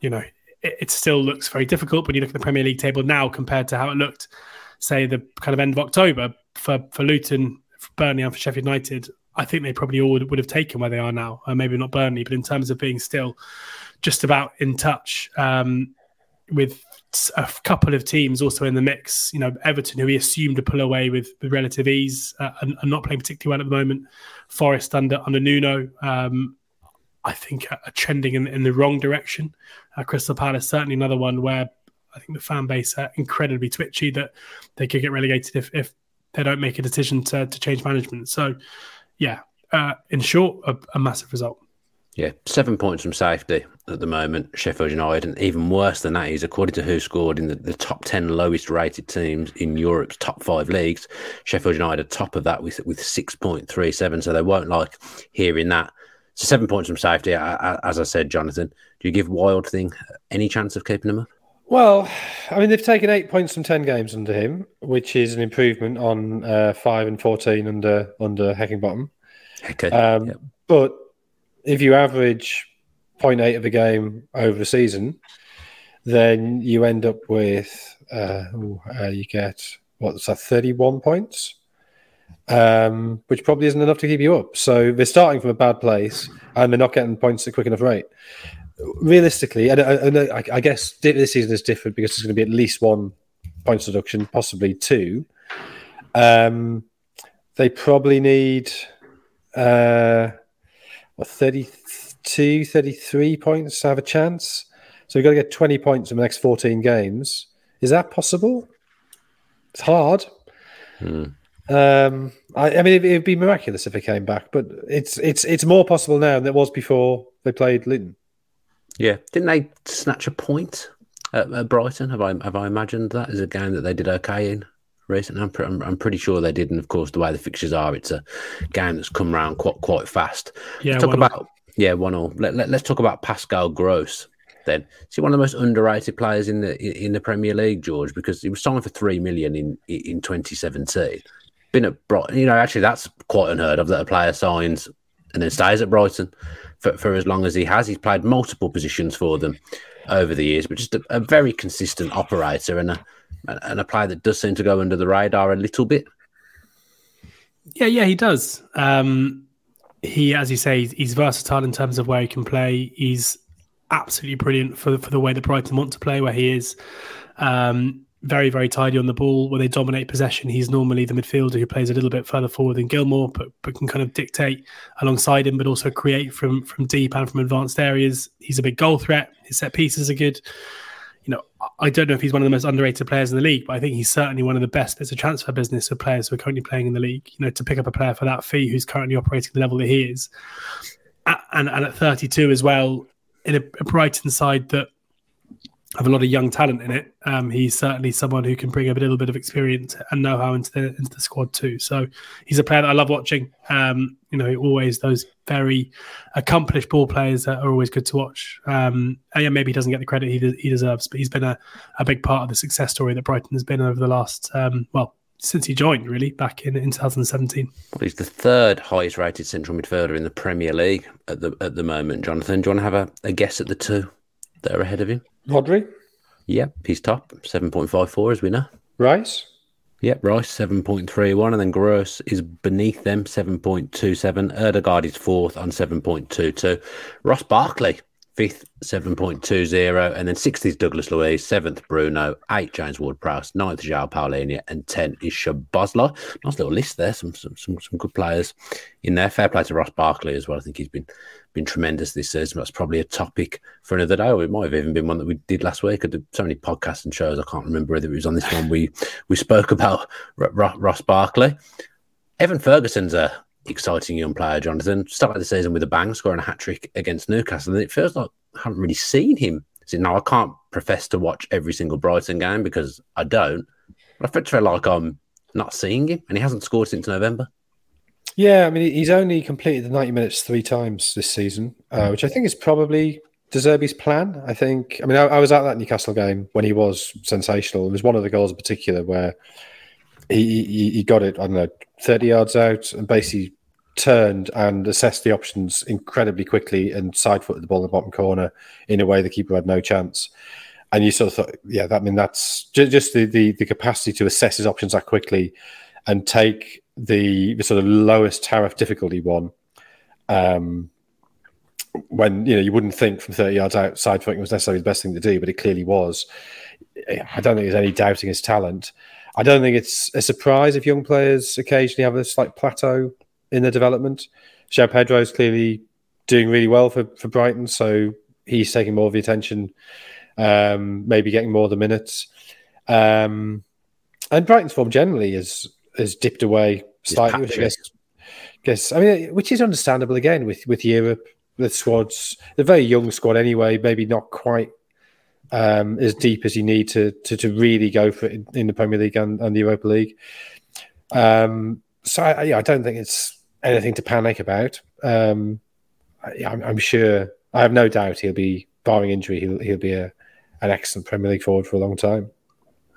you know, it, it still looks very difficult when you look at the Premier League table now compared to how it looked, say, the kind of end of October for for Luton, for Burnley, and for Sheffield United. I think they probably all would, would have taken where they are now. Uh, maybe not Burnley, but in terms of being still just about in touch, um, with a couple of teams also in the mix. You know, Everton, who he assumed to pull away with, with relative ease, uh, and, and, not playing particularly well at the moment. Forest under under Nuno, um, I think, are trending in, in the wrong direction. Uh, Crystal Palace certainly another one where I think the fan base are incredibly twitchy that they could get relegated if, if they don't make a decision to, to change management. So, yeah, uh, in short, a, a massive result. Yeah, seven points from safety at the moment, Sheffield United, and even worse than that is according to WhoScored in the, the top ten lowest rated teams in Europe's top five leagues. Sheffield United are top of that with with six point three seven, so they won't like hearing that. So seven points from safety, as I said, Jonathan. Do you give Wild Thing any chance of keeping them up? Well, I mean, they've taken eight points from ten games under him, which is an improvement on uh, five and fourteen under under Heckingbottom. Okay. Um, yep. But if you average 0.8 of a game over a season, then you end up with uh, uh, you get what's that 31 points, um, which probably isn't enough to keep you up. So they're starting from a bad place and they're not getting points at quick enough rate. Realistically, and I, I, I guess this season is different because there's going to be at least one points deduction, possibly two. Um, they probably need uh, what, 32, 33 points to have a chance. So you've got to get 20 points in the next 14 games. Is that possible? It's hard. Hmm. Um, I, I, mean, it, would be miraculous if it came back, but it's it's it's more possible now than it was before they played Luton. Yeah, didn't they snatch a point at, at Brighton? Have I have I imagined that as a game that they did okay in? Recently. I'm, I'm, I'm, pretty sure they did, and of course, the way the fixtures are, it's a game that's come around quite quite fast. Yeah, let's talk about yeah one all. Let, let, us talk about Pascal Gross. Then, is he one of the most underrated players in the in the Premier League, George? Because he was signed for three million in in 2017. Been at Brighton, you know, actually that's quite unheard of that a player signs and then stays at Brighton for, for as long as he has. He's played multiple positions for them over the years, but just a, a very consistent operator and a and a player that does seem to go under the radar a little bit. Yeah, yeah, he does. Um, he, as you say, he's versatile in terms of where he can play. He's absolutely brilliant for for the way that Brighton want to play, where he is. Um, very, very tidy on the ball. When they dominate possession, he's normally the midfielder who plays a little bit further forward than Gilmour, but, but can kind of dictate alongside him, but also create from from deep and from advanced areas. He's a big goal threat. His set pieces are good you know, I don't know if he's one of the most underrated players in the league, but I think he's certainly one of the best bits of transfer business for players who are currently playing in the league. You know, to pick up a player for that fee who's currently operating the level that he is, and, and at 32 as well, in a, a Brighton side that have a lot of young talent in it. Um, he's certainly someone who can bring a little bit of experience and know-how into the into the squad too. So he's a player that I love watching. Um, you know, always those very accomplished ball players that are always good to watch. Um, and yeah, maybe he doesn't get the credit he, de- he deserves, but he's been a, a big part of the success story that Brighton has been over the last um, well since he joined, really, back in, in 2017. Well, he's the third highest rated central midfielder in the Premier League at the at the moment. Jonathan, do you want to have a, a guess at the two that are ahead of him? Rodri? Yep, he's top, 7.54 as we know. Rice? Yep, Rice, 7.31. And then Gross is beneath them, 7.27. Ødegaard is fourth on 7.22. Ross Barkley, fifth, 7.20. And then sixth is Douglas Luiz, seventh, Bruno, eight, James Ward Prowse, ninth, João Palhinha, and 10 is Szoboszlai. Nice little list there. Some, some, some, some good players in there. Fair play to Ross Barkley as well. I think he's been been tremendous this season. That's probably a topic for another day, or it might have even been one that we did last week. I did so many podcasts and shows, I can't remember whether it was on this one. We we spoke about R- R- Ross Barkley. Evan Ferguson's a exciting young player, Jonathan. Started the season with a bang, scoring a hat trick against Newcastle, and it feels like I haven't really seen him. So now I can't profess to watch every single Brighton game because I don't. But I feel like I'm not seeing him, and he hasn't scored since November. Yeah, I mean, he's only completed the 90 minutes three times this season, uh, which I think is probably De Zerbi's plan. I think, I mean, I, I, was at that Newcastle game when he was sensational. It was one of the goals in particular where he, he, he got it, I don't know, 30 yards out and basically turned and assessed the options incredibly quickly and side footed the ball in the bottom corner in a way the keeper had no chance. And you sort of thought, yeah, that, I mean, that's just, the, the, the capacity to assess his options that quickly and take the, the sort of lowest tariff difficulty one um, when you know you wouldn't think from 30 yards outside footing was necessarily the best thing to do, but it clearly was. I don't think there's any doubting his talent. I don't think it's a surprise if young players occasionally have a slight plateau in their development. João Pedro is clearly doing really well for, for Brighton, so he's taking more of the attention, um, maybe getting more of the minutes. Um, and Brighton's form generally has has dipped away slightly, which I guess, guess I mean, which is understandable again with with Europe, the squads, the very young squad anyway, maybe not quite um, as deep as you need to to, to really go for it in, in the Premier League and, and, the Europa League. Um, so I, I don't think it's anything to panic about. Um, I, am sure, I have no doubt he'll be, barring injury, he'll he'll be a, an excellent Premier League forward for a long time.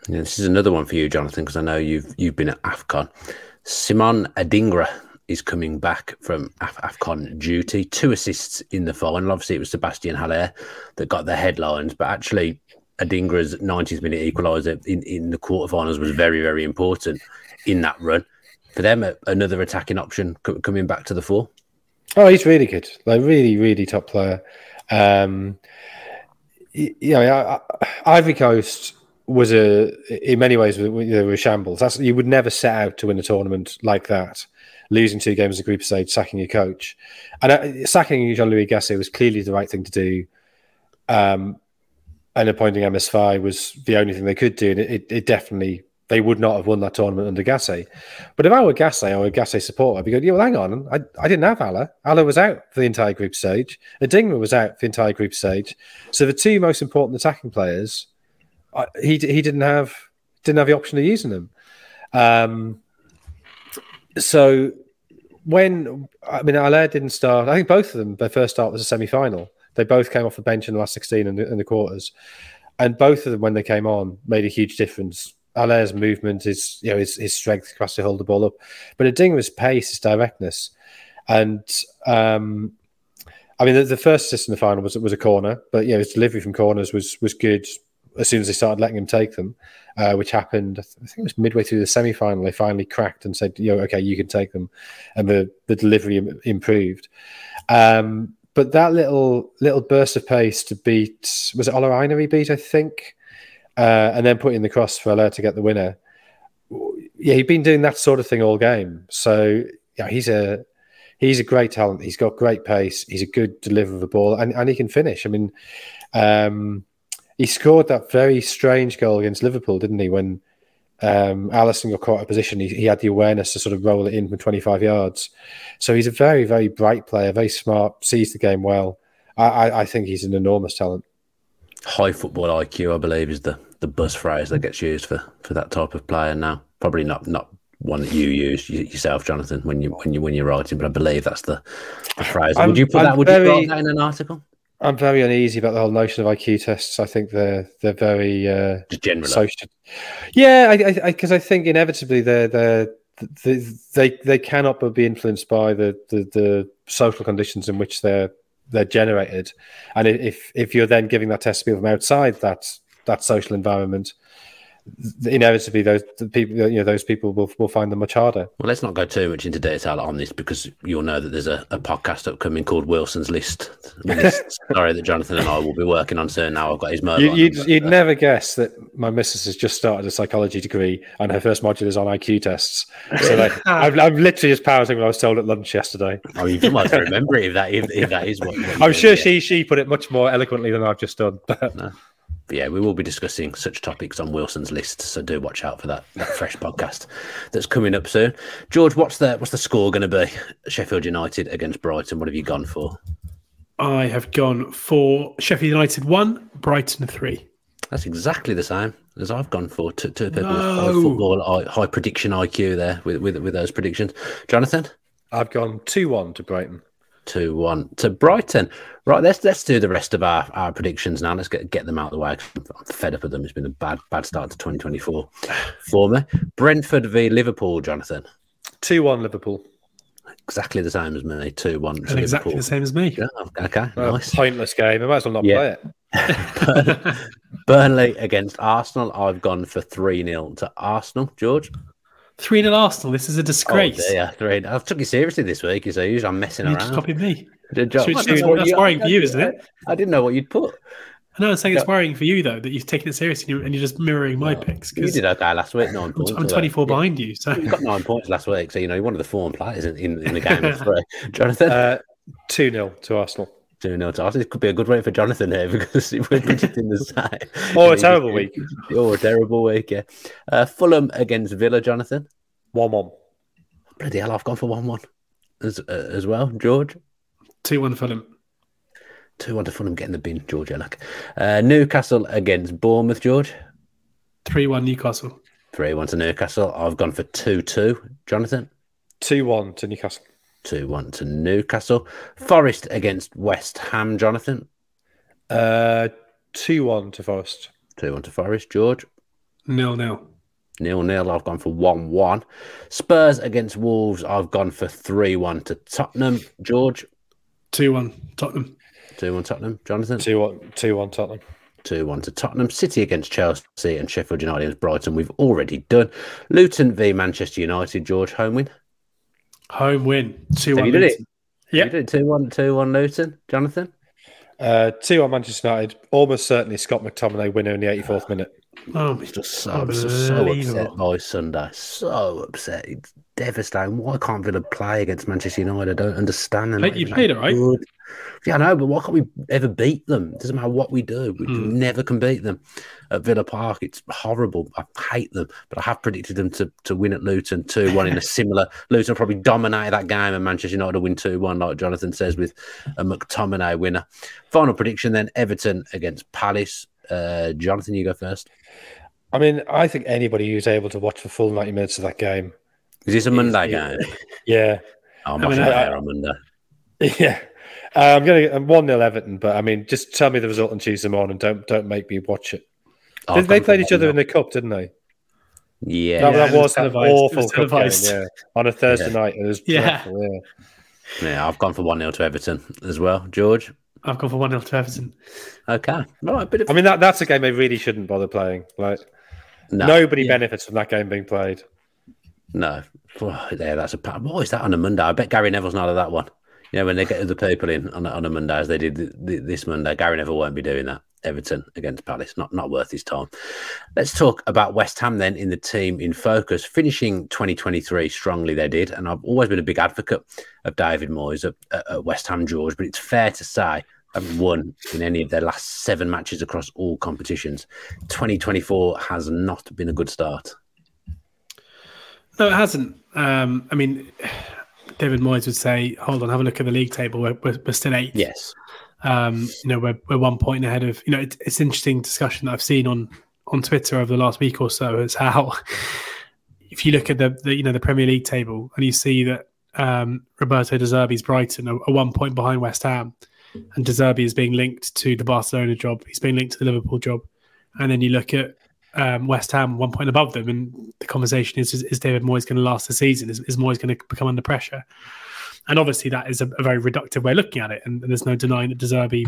Yeah, this is another one for you, Jonathan, because I know you've you've been at Afcon. Simon Adingra is coming back from Af- AFCON duty. Two assists in the final. Obviously, it was Sebastian Haller that got the headlines, but actually, Adingra's 90th minute equaliser in, in the quarterfinals was very, very important in that run. For them, another attacking option coming back to the fore. Oh, he's really good. Like, really, really top player. Um, you know, Ivory Coast was a, in many ways, they were shambles. That's, you would never set out to win a tournament like that losing two games in group stage, sacking your coach. And uh, sacking Jean Louis Gasset was clearly the right thing to do. Um, and appointing Emerse Faé was the only thing they could do. And it, it, definitely, they would not have won that tournament under Gasset. But if I were Gasset or a Gasset supporter, I'd be going, yeah, well, hang on. I, I didn't have Haller. Haller was out for the entire group stage. Adingra was out for the entire group stage. So the two most important attacking players, he, he didn't have didn't have the option of using them. Um, so when I mean Haller didn't start, I think both of them their first start was a semi final. They both came off the bench in the last sixteen in the, in the, quarters, and both of them when they came on made a huge difference. Haller's movement, is you know his, his strength, capacity to hold the ball up, but Adingra's pace, his directness, and um, I mean the, the, first assist in the final was was a corner, but know his delivery from corners was was good as soon as they started letting him take them, uh, which happened, I think it was midway through the semi final. They finally cracked and said, you know okay, you can take them," and the the delivery improved. Um, but that little little burst of pace to beat was it Ola he beat, I think, uh, and then put in the cross for Haller to get the winner. Yeah, he'd been doing that sort of thing all game. So yeah, he's a he's a great talent. He's got great pace. He's a good deliverer of the ball, and, and he can finish. I mean, um, he scored that very strange goal against Liverpool, didn't he? When um, Alisson got caught a position, he, he, had the awareness to sort of roll it in from 25 yards. So he's a very, very bright player, very smart, sees the game well. I, I, I think he's an enormous talent. High football IQ, I believe, is the, the buzz phrase that gets used for, for that type of player now. Probably not not one that you use yourself, Jonathan, when you when you when you're writing, but I believe that's the, the phrase. I'm, would you put I'm that? Would very, you write that in an article? I'm very uneasy about the whole notion of IQ tests. I think they're they're very uh, general. Social. Yeah, because I, I, I, think inevitably they're they're they, they they cannot but be influenced by the, the, the social conditions in which they're they're generated, and if if you're then giving that test to people from outside that that social environment, inevitably those people you know those people will, will find them much harder well let's not go too much into detail on this because you'll know that there's a, a podcast upcoming called wilson's list. Sorry that jonathan and i will be working on soon now i've got his mobile you, would you'd, you'd never guess that my missus has just started a psychology degree and her first module is on iq tests. So like, I'm, I'm, literally just parroting what i was told at lunch yesterday. I mean you might remember it if that if, if that is what, what i'm sure she she put it much more eloquently than i've just done but yeah, we will be discussing such topics on Wilson's list, so do watch out for that, that fresh podcast that's coming up soon. George, what's the what's the score going to be? Sheffield United against Brighton. What have you gone for? I have gone for Sheffield United one, Brighton three. That's exactly the same as I've gone for. Two, two people no. high football, high prediction IQ there with, with with those predictions. Jonathan, I've gone two one to Brighton to one to Brighton. Right, let's let's do the rest of our, our predictions now. Let's get get them out of the way. I'm fed up with them. It's been a bad bad start to 2024 for me. Brentford v Liverpool, Jonathan. Two one Liverpool. Exactly the same as me. Two one. And exactly the same as me. Yeah, okay, well, nice. Pointless game. I might as well not yeah. play it. Burnley against Arsenal. I've gone for three 0 to Arsenal. George. 3 0 Arsenal. This is a disgrace. Oh, yeah, three. I've took you seriously this week. So usually I'm messing you around. Just copied me. Did John- Which- I which- didn't know what that's you- worrying for you, isn't it? I didn't know what you'd put. No, I'm saying it's worrying for you though that you've taken it seriously and you're, and you're just mirroring my picks Cause You did okay last week, nine I'm, points. I'm 24 Yeah. behind you. So You got nine points last week, so you know you're one of the form players in, in, in the game of three. Jonathan, Uh, 2 0 to Arsenal. Two 0 to Arsenal. It could be a good week for Jonathan here because we're predicting the same. Oh, a terrible week. Oh, a terrible week, yeah. Uh, Fulham against Villa, Jonathan. 1 1. Bloody hell, I've gone for one one as uh, as well. George, 2 1 Fulham. two one to Fulham getting the bin. George Elek. Uh, Newcastle against Bournemouth. George, 3 1 Newcastle. three one to Newcastle. I've gone for two two. Jonathan. 2 1 to Newcastle. 2 1 to Newcastle. Forest against West Ham, Jonathan. Uh, 2 1 to Forest. 2 1 to Forest, George. Nil nil. Nil nil. I've gone for 1 1. Spurs against Wolves. I've gone for 3 1 to Tottenham, George. 2 1 Tottenham. 2 1 Tottenham, Jonathan. 2 1 2 1 Tottenham. 2 1 to Tottenham. City against Chelsea and Sheffield United against Brighton. We've already done. Luton v Manchester United, George. Home win. Home win. 2 Have 1. you did it? Yeah. You did 2 1 2 1 Luton, Jonathan. Uh, 2 1 Manchester United. Almost certainly Scott McTominay winner in the 84th minute. Oh, he's Just so, so, so Unbelievable. upset by Sunday. So upset. It's devastating. Why can't Villa play against Manchester United? I don't understand. They're you played it, right? good. Yeah, I know, but why can't we ever beat them? It doesn't matter what we do. We Hmm. never can beat them at Villa Park. It's horrible. I hate them, but I have predicted them to, to win at Luton 2 1 in a similar. Luton probably dominated that game and Manchester United will win 2 1, like Jonathan says, with a McTominay winner. Final prediction then Everton against Palace. Uh, Jonathan, you go first. I mean, I think anybody who's able to watch the full 90 minutes of that game. Is this a Monday yeah. game? Yeah. Oh, I'm I mean, I, on Monday. Yeah. Uh, I'm going to 1 0 Everton, but I mean, just tell me the result on Tuesday morning. Don't don't make me watch it. Oh, They, they gone played each other 1-0. in the cup, didn't they? Yeah. that, Yeah, that was was an awful was cup game, yeah. On a Thursday Yeah. night. It was Yeah. dreadful, yeah. yeah, I've gone for 1 0 to Everton as well. George? I've gone for 1 0 to Everton. Okay. Right, bit of I mean, that, that's a game they really shouldn't bother playing. Like, no. nobody Yeah. benefits from that game being played. No. Oh, yeah, that's a What is that on a Monday? I bet Gary Neville's not of that one. You know, when they get the people in on a, on a Monday, as they did th- th- this Monday, Gary Neville won't be doing that. Everton against Palace, not not worth his time. Let's talk about West Ham then in the team in focus, finishing 2023 strongly. They did, and I've always been a big advocate of David Moyes at, at- at West Ham, George. But it's fair to say haven't won in any of their last seven matches across all competitions. 2024 has not been a good start. No, it hasn't. Um, I mean, David Moyes would say, hold on, have a look at the league table. We're, we're, we're still eighth. Yes, Um, you know, we're, we're one point ahead of, you know, it, it's interesting discussion that I've seen on, on Twitter over the last week or so is how, if you look at the, the you know, the Premier League table and you see that um, Roberto De Zerbi's Brighton are, are one point behind West Ham and De Zerbi is being linked to the Barcelona job. He's being linked to the Liverpool job. And then you look at um, West Ham one point above them, and the conversation is: Is, is David Moyes going to last the season? Is, is Moyes going to become under pressure? And obviously, that is a, a very reductive way of looking at it, and, and there's no denying that De Zerbi,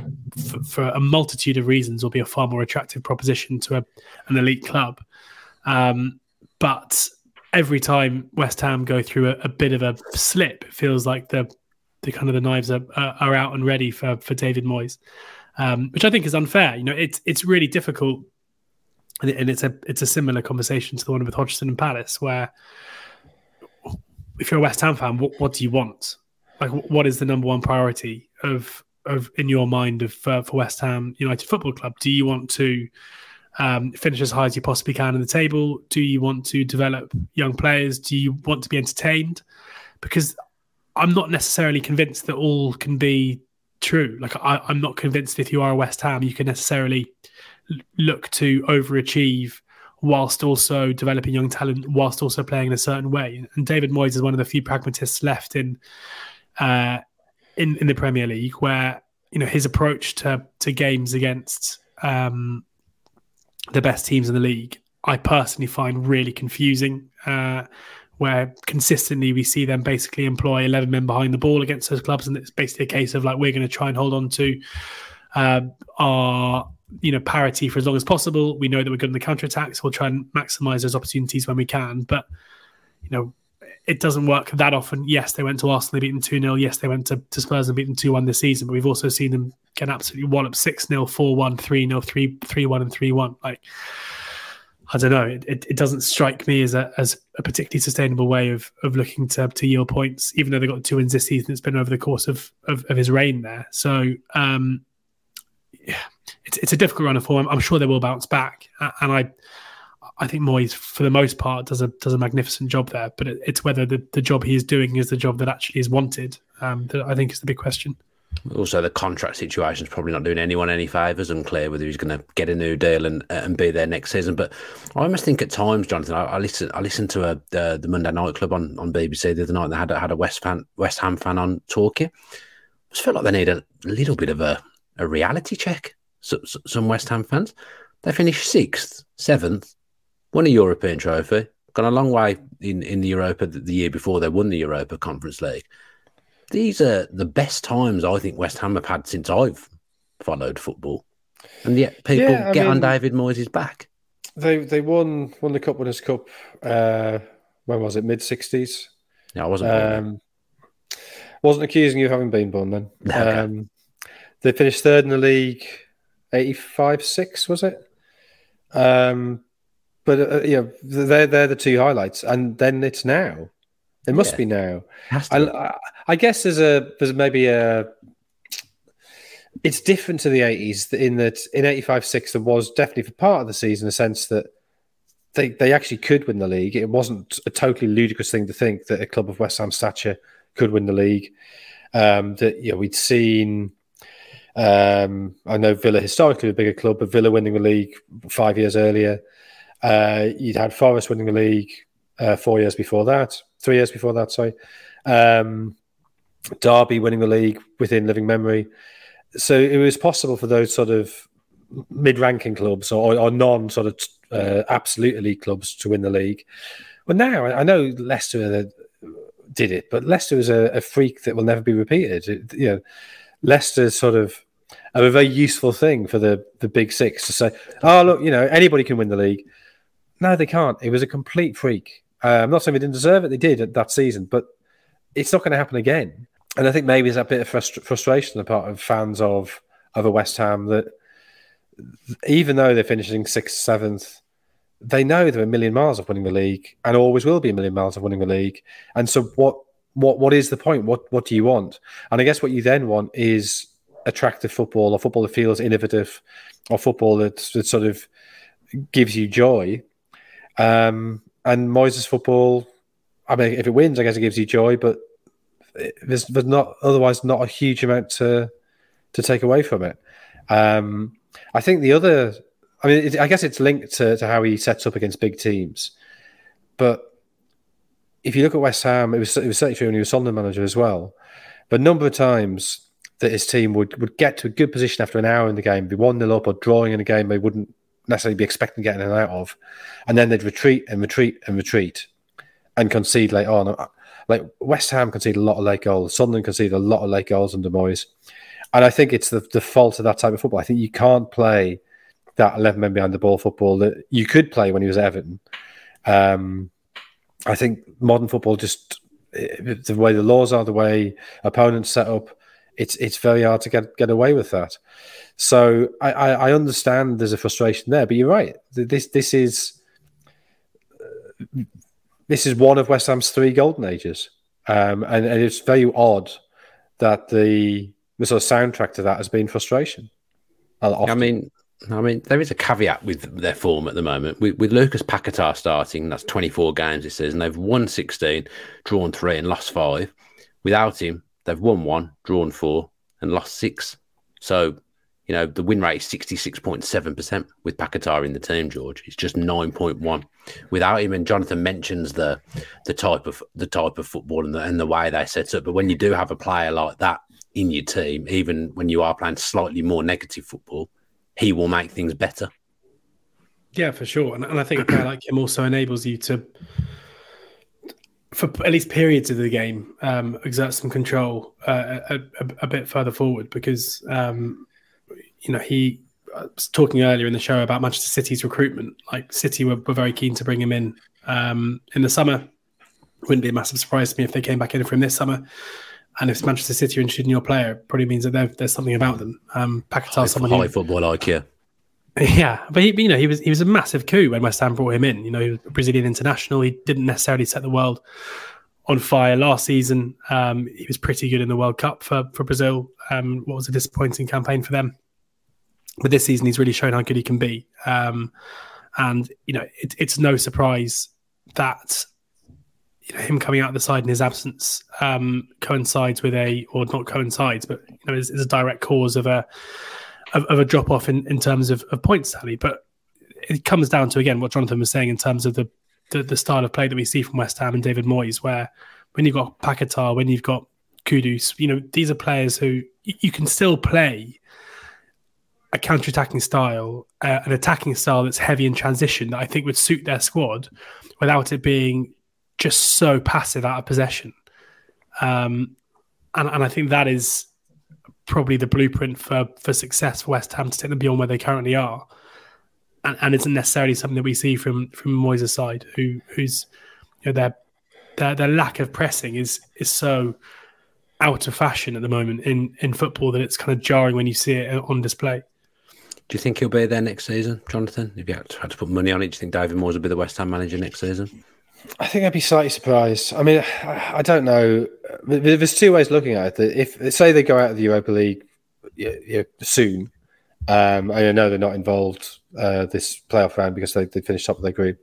for, for a multitude of reasons, will be a far more attractive proposition to a, an elite club. Um, but every time West Ham go through a, a bit of a slip, it feels like the the kind of the knives are, are, are out and ready for for David Moyes, um, which I think is unfair. You know, it's it's really difficult and, it's a it's a similar conversation to the one with Hodgson and Palace, where if you're a West Ham fan, what, what do you want? Like, what is the number one priority of of in your mind of uh, for West Ham United Football Club? Do you want to um, finish as high as you possibly can in the table? Do you want to develop young players? Do you want to be entertained? Because I'm not necessarily convinced that all can be true. Like I, I'm not convinced if you are a West Ham, you can necessarily look to overachieve whilst also developing young talent, whilst also playing in a certain way. And David Moyes is one of the few pragmatists left in uh, in in the Premier League, where you know his approach to to games against um, the best teams in the league, I personally find really confusing. Uh, where consistently we see them basically employ 11 men behind the ball against those clubs and it's basically a case of like we're going to try and hold on to uh, our you know parity for as long as possible we know that we're good in the counter attacks we'll try and maximize those opportunities when we can but you know it doesn't work that often. Yes, they went to Arsenal, they beat them 2 0. Yes, they went to, to Spurs and beat them 2 1 this season, but we've also seen them get absolutely wallop 6 0, 4 1, 3 0, 3 1, and 3 1. Like, I don't know. It, it, it, doesn't strike me as a as a particularly sustainable way of of looking to to yield points. Even though they got two wins this season, it's been over the course of of, of his reign there. So um, yeah, it's it's a difficult run of form. I'm sure they will bounce back, and I I think Moyes, for the most part, does a does a magnificent job there. But it, it's whether the, the job he is doing is the job that actually is wanted. Um, that I think is the big question. Also, the contract situation is probably not doing anyone any favours. Unclear whether he's going to get a new deal and and be there next season. But I almost think at times, Jonathan, I, I listen I listened to a, uh, the Monday Night Club on, on BBC the other night. They had had a West fan West Ham fan on talking. I just felt like they need a little bit of a, a reality check. So, so, some West Ham fans they finished sixth, seventh, won a European trophy, gone a long way in in the Europa the year before they won the Europa Conference League these are the best times I think West Ham have had since I've followed football, and yet people yeah, get mean, on David Moyes' back. They they won won the Cup Winners' Cup. Uh, when was it? Mid sixties. Yeah, I wasn't. Um, wasn't accusing you of having been born then. Okay. Um, they finished third in the league, eighty-five six was it? Um, but uh, yeah, they're they're the two highlights, and then it's now. It must yeah. be now. I, I, guess there's a there's maybe a. It's different to the '80s in that in '85 6 there was definitely for part of the season a sense that they they actually could win the league. It wasn't a totally ludicrous thing to think that a club of West Ham stature could win the league. Um, that you know we'd seen. Um, I know Villa historically a bigger club, but Villa winning the league five years earlier. Uh, you'd had Forest winning the league uh, four years before that three years before that. Sorry, um, Derby winning the league within living memory. So it was possible for those sort of mid-ranking clubs or, or non sort of uh, absolute elite clubs to win the league. Well, now I know Leicester did it, but Leicester is a, a freak that will never be repeated. It, you know, Leicester's sort of a very useful thing for the the big six to say, "Oh, look, you know, anybody can win the league." No, they can't. It was a complete freak. Uh, I'm not saying they didn't deserve it; they did that season, but it's not going to happen again. And I think maybe there's a bit of frust- frustration on the part of fans of of a West Ham that even though they're finishing sixth, seventh, they know they're a million miles of winning the league and always will be a million miles of winning the league. And so, what what what is the point? What what do you want? And I guess what you then want is attractive football or football that feels innovative or football that, that sort of gives you joy. Um, and Moyes' football, I mean, if it wins, I guess it gives you joy, but there's, there's not otherwise not a huge amount to to take away from it. Um, I think the other, I mean, it, I guess it's linked to, to how he sets up against big teams, but if you look at West Ham, it was it was certainly true when he was Sunderland manager as well. A number of times that his team would, would get to a good position after an hour in the game, be one 0 up or drawing in a game they wouldn't necessarily be expecting getting in and out of, and then they'd retreat and retreat and retreat and concede late on. Like West Ham conceded a lot of late goals, Sunderland conceded a lot of late goals under Moyes, and I think it's the, the fault of that type of football. I think you can't play that eleven men behind the ball football that you could play when he was at Everton. Um, I think modern football just the way the laws are, the way opponents set up, it's it's very hard to get get away with that. So I, I, I understand there's a frustration there, but you're right. This this is this is one of West Ham's three golden ages, um, and, and it's very odd that the the sort of soundtrack to that has been frustration. I mean, I mean, there is a caveat with their form at the moment. With, with Lucas Paquetá starting, that's 24 games this season. They've won 16, drawn three, and lost five. Without him, they've won one, drawn four, and lost six. So you know, the win rate is 66.7% with Paquetá in the team, George. It's just 9.1 without him. And Jonathan mentions the the type of the type of football and the, and the way they set up. But when you do have a player like that in your team, even when you are playing slightly more negative football, he will make things better. Yeah, for sure. And, and I think a player like him also enables you to, for at least periods of the game, um, exert some control uh, a, a, a, bit further forward because um, you know, he I was talking earlier in the show about Manchester City's recruitment. Like City were, were very keen to bring him in um, in the summer. Wouldn't be a massive surprise to me if they came back in for him this summer. And if Manchester City are interested in your player, it probably means that there's something about them. Um, Paquetá, someone high who, football like you. yeah, but he, you know, he was he was a massive coup when West Ham brought him in. You know, he was a Brazilian international. He didn't necessarily set the world on fire last season. Um, he was pretty good in the World Cup for for Brazil. Um, what was a disappointing campaign for them, but this season he's really shown how good he can be. Um, and you know, it, it's no surprise that you know him coming out the side in his absence um, coincides with a, or not coincides, but you know, is, is a direct cause of a of, of a drop off in, in terms of, of points tally. But it comes down to again what Jonathan was saying in terms of the, the the style of play that we see from West Ham and David Moyes, where when you've got Paquetá, when you've got Kudus, you know these are players who you can still play a counter-attacking style, uh, an attacking style that's heavy in transition that I think would suit their squad without it being just so passive out of possession. Um, and, and I think that is probably the blueprint for for success for West Ham to take them beyond where they currently are. And, and isn't necessarily something that we see from from Moyes' side, who who's you know their their their lack of pressing is is so out of fashion at the moment in in football that it's kind of jarring when you see it on display. Do you think he'll be there next season, Jonathan? If you had to, had to put money on it, do you think David Moyes will be the West Ham manager next season? I think I'd be slightly surprised. I mean, I, I don't know. There's two ways looking at it. If say they go out of the Europa League soon, um, I know they're not involved uh, this playoff round because they, they finished top of their group.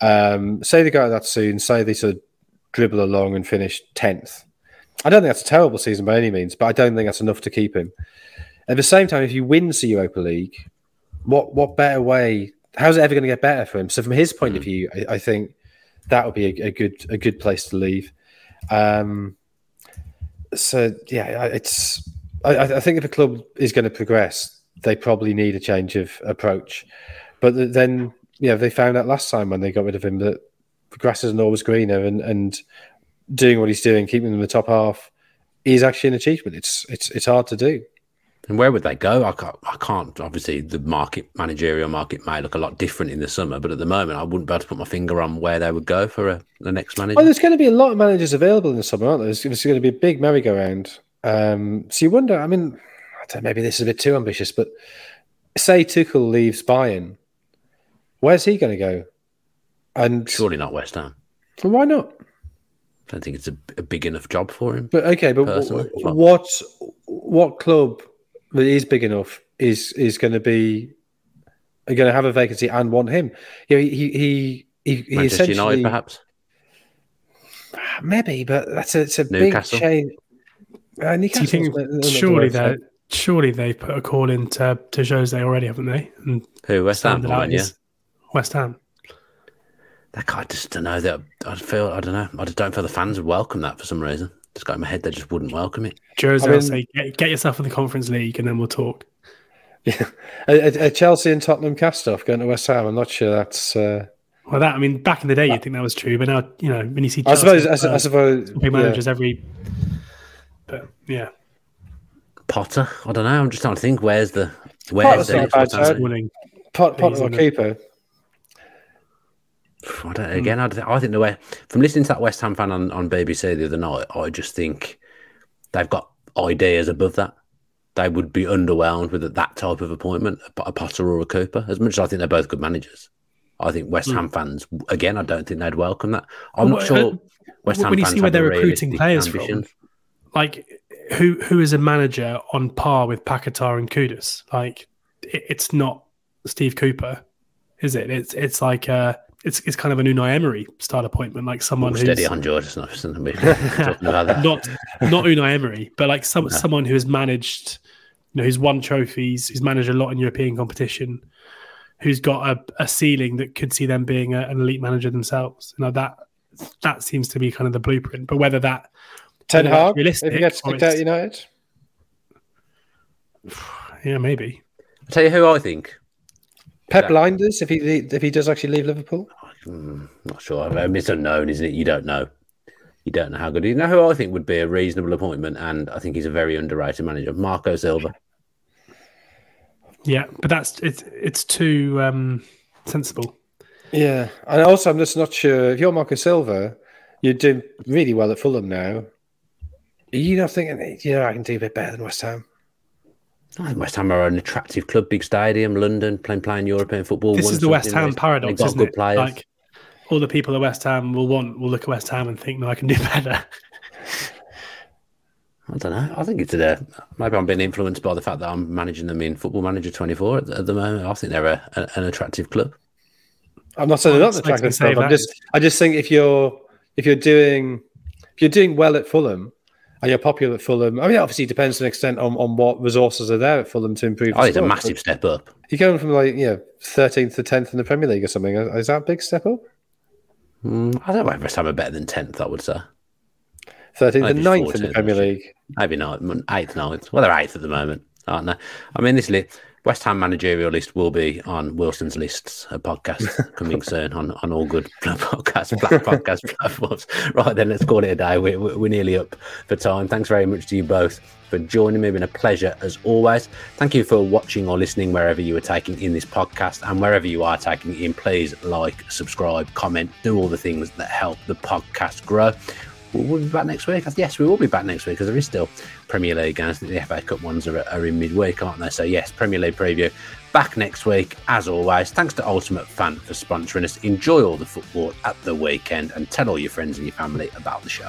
Um, say they go out of that soon. Say they sort of dribble along and finish tenth. I don't think that's a terrible season by any means, but I don't think that's enough to keep him. At the same time, if you win the Europa League, what what better way? How's it ever going to get better for him? So from his point mm. of view, I, I, think that would be a, a, good a good place to leave. Um, so yeah, it's I, I, think if a club is going to progress, they probably need a change of approach. But then, yeah, they found out last time when they got rid of him that the grass isn't always greener, and and doing what he's doing, keeping them in the top half, is actually an achievement. It's it's it's hard to do. And where would they go? I can't, I can't. Obviously, the market managerial market may look a lot different in the summer, but at the moment, I wouldn't be able to put my finger on where they would go for a, the next manager. Well, there's going to be a lot of managers available in the summer, aren't there? There's, there's going to be a big merry-go-round. Um, so you wonder. I mean, I don't, maybe this is a bit too ambitious, but say Tuchel leaves Bayern, where's he going to go? And surely not West Ham. Why not? I don't think it's a, a big enough job for him. But okay, but what what club that is big enough is is going to be going to have a vacancy and want him. You know, he he he, he essentially United, perhaps. Maybe, but that's a, it's a Newcastle. big change. Uh, Newcastle. surely they surely they put a call into to Jose already, haven't they? And Who West Ham? yeah. West Ham. That I just don't know that I feel I don't know. I just don't feel the fans would welcome that for some reason just got in my head they just wouldn't welcome it. Jose I mean, say, get, get, yourself in the Conference League and then we'll talk. Yeah, a, a Chelsea and Tottenham cast off going to West Ham. I'm not sure that's. Uh... Well, that I mean, back in the day, you'd think that was true, but now you know when you see, Chelsea, I suppose, uh, I, suppose, big managers every. But yeah, Potter. I don't know. I'm just trying to think. Where's the where's Potter's the Pot, Potter or keeper? I don't, hmm. again, I, I think the way from listening to that West Ham fan on, on BBC the other night, I just think they've got ideas above that. They would be underwhelmed with that type of appointment, a Potter or a Cooper. As much as I think they're both good managers, I think West mm. Ham fans, again, I don't think they'd welcome that. I'm well, not sure. Uh, West Ham when you see where they're recruiting players ambitions. from, like who who is a manager on par with Paquetá and Kudus? Like it, it's not Steve Cooper, is it? It's it's like uh, it's it's kind of an Unai Emery style appointment, like someone who's steady on George. not not not Unai Emery, but like some no. someone who has managed, you know, who's won trophies, who's managed a lot in European competition, who's got a, a ceiling that could see them being a, an elite manager themselves. You know that that seems to be kind of the blueprint. But whether that Ten Hag realistic, if he gets kicked out United, yeah, maybe. I'll tell you who I think Pep yeah. Lijnders, if he if he does actually leave Liverpool? Mm, not sure. I mean, it's unknown, isn't it? You don't know. You don't know how good. You know who I think would be a reasonable appointment, and I think he's a very underrated manager, Marco Silva. Yeah, but that's it's it's too um, sensible. Yeah, and also I'm just not sure if you're Marco Silva, you're doing really well at Fulham now. Are you not thinking, you know, I can do a bit better than West Ham? I think West Ham are an attractive club, big stadium, London, playing playing European football. This is the West Ham paradox, got isn't good it? players. Like all the people at West Ham will want will look at West Ham and think, "No, I can do better." I don't know. I think it's a, maybe I'm being influenced by the fact that I'm managing them in Football Manager 24 at, at the moment. I think they're a, a, an attractive club. I'm not saying they're not Well, the attractive like to say club. I'm just, I just think if you're if you're doing if you're doing well at Fulham and you're popular at Fulham, I mean, obviously it depends to an extent on, on what resources are there at Fulham to improve. think it's a massive step up. You're going from like you know 13th to 10th in the Premier League or something. Is that a big step up? Mm, I don't know if West Ham are better than 10th, I would say. 13th and Maybe 9th in the Premier. League. Maybe not. Eighth, ninth. Well, they're eighth at the moment, aren't they? I mean, this li- West Ham managerial list will be on Wilson's lists, a podcast coming soon on, on all good podcast, podcast platforms. Right then, let's call it a day. We, we, we're nearly up for time. Thanks very much to you both for joining me. It's been a pleasure as always. Thank you for watching or listening wherever you are taking in this podcast and wherever you are taking in. Please like, subscribe, comment, do all the things that help the podcast grow. We'll, be back next week. Yes, we will be back next week because there is still Premier League games. The FA Cup ones are, are in midweek, aren't they? So, yes, Premier League preview back next week. As always, thanks to UltimateFan for sponsoring us. Enjoy all the football at the weekend and tell all your friends and your family about the show.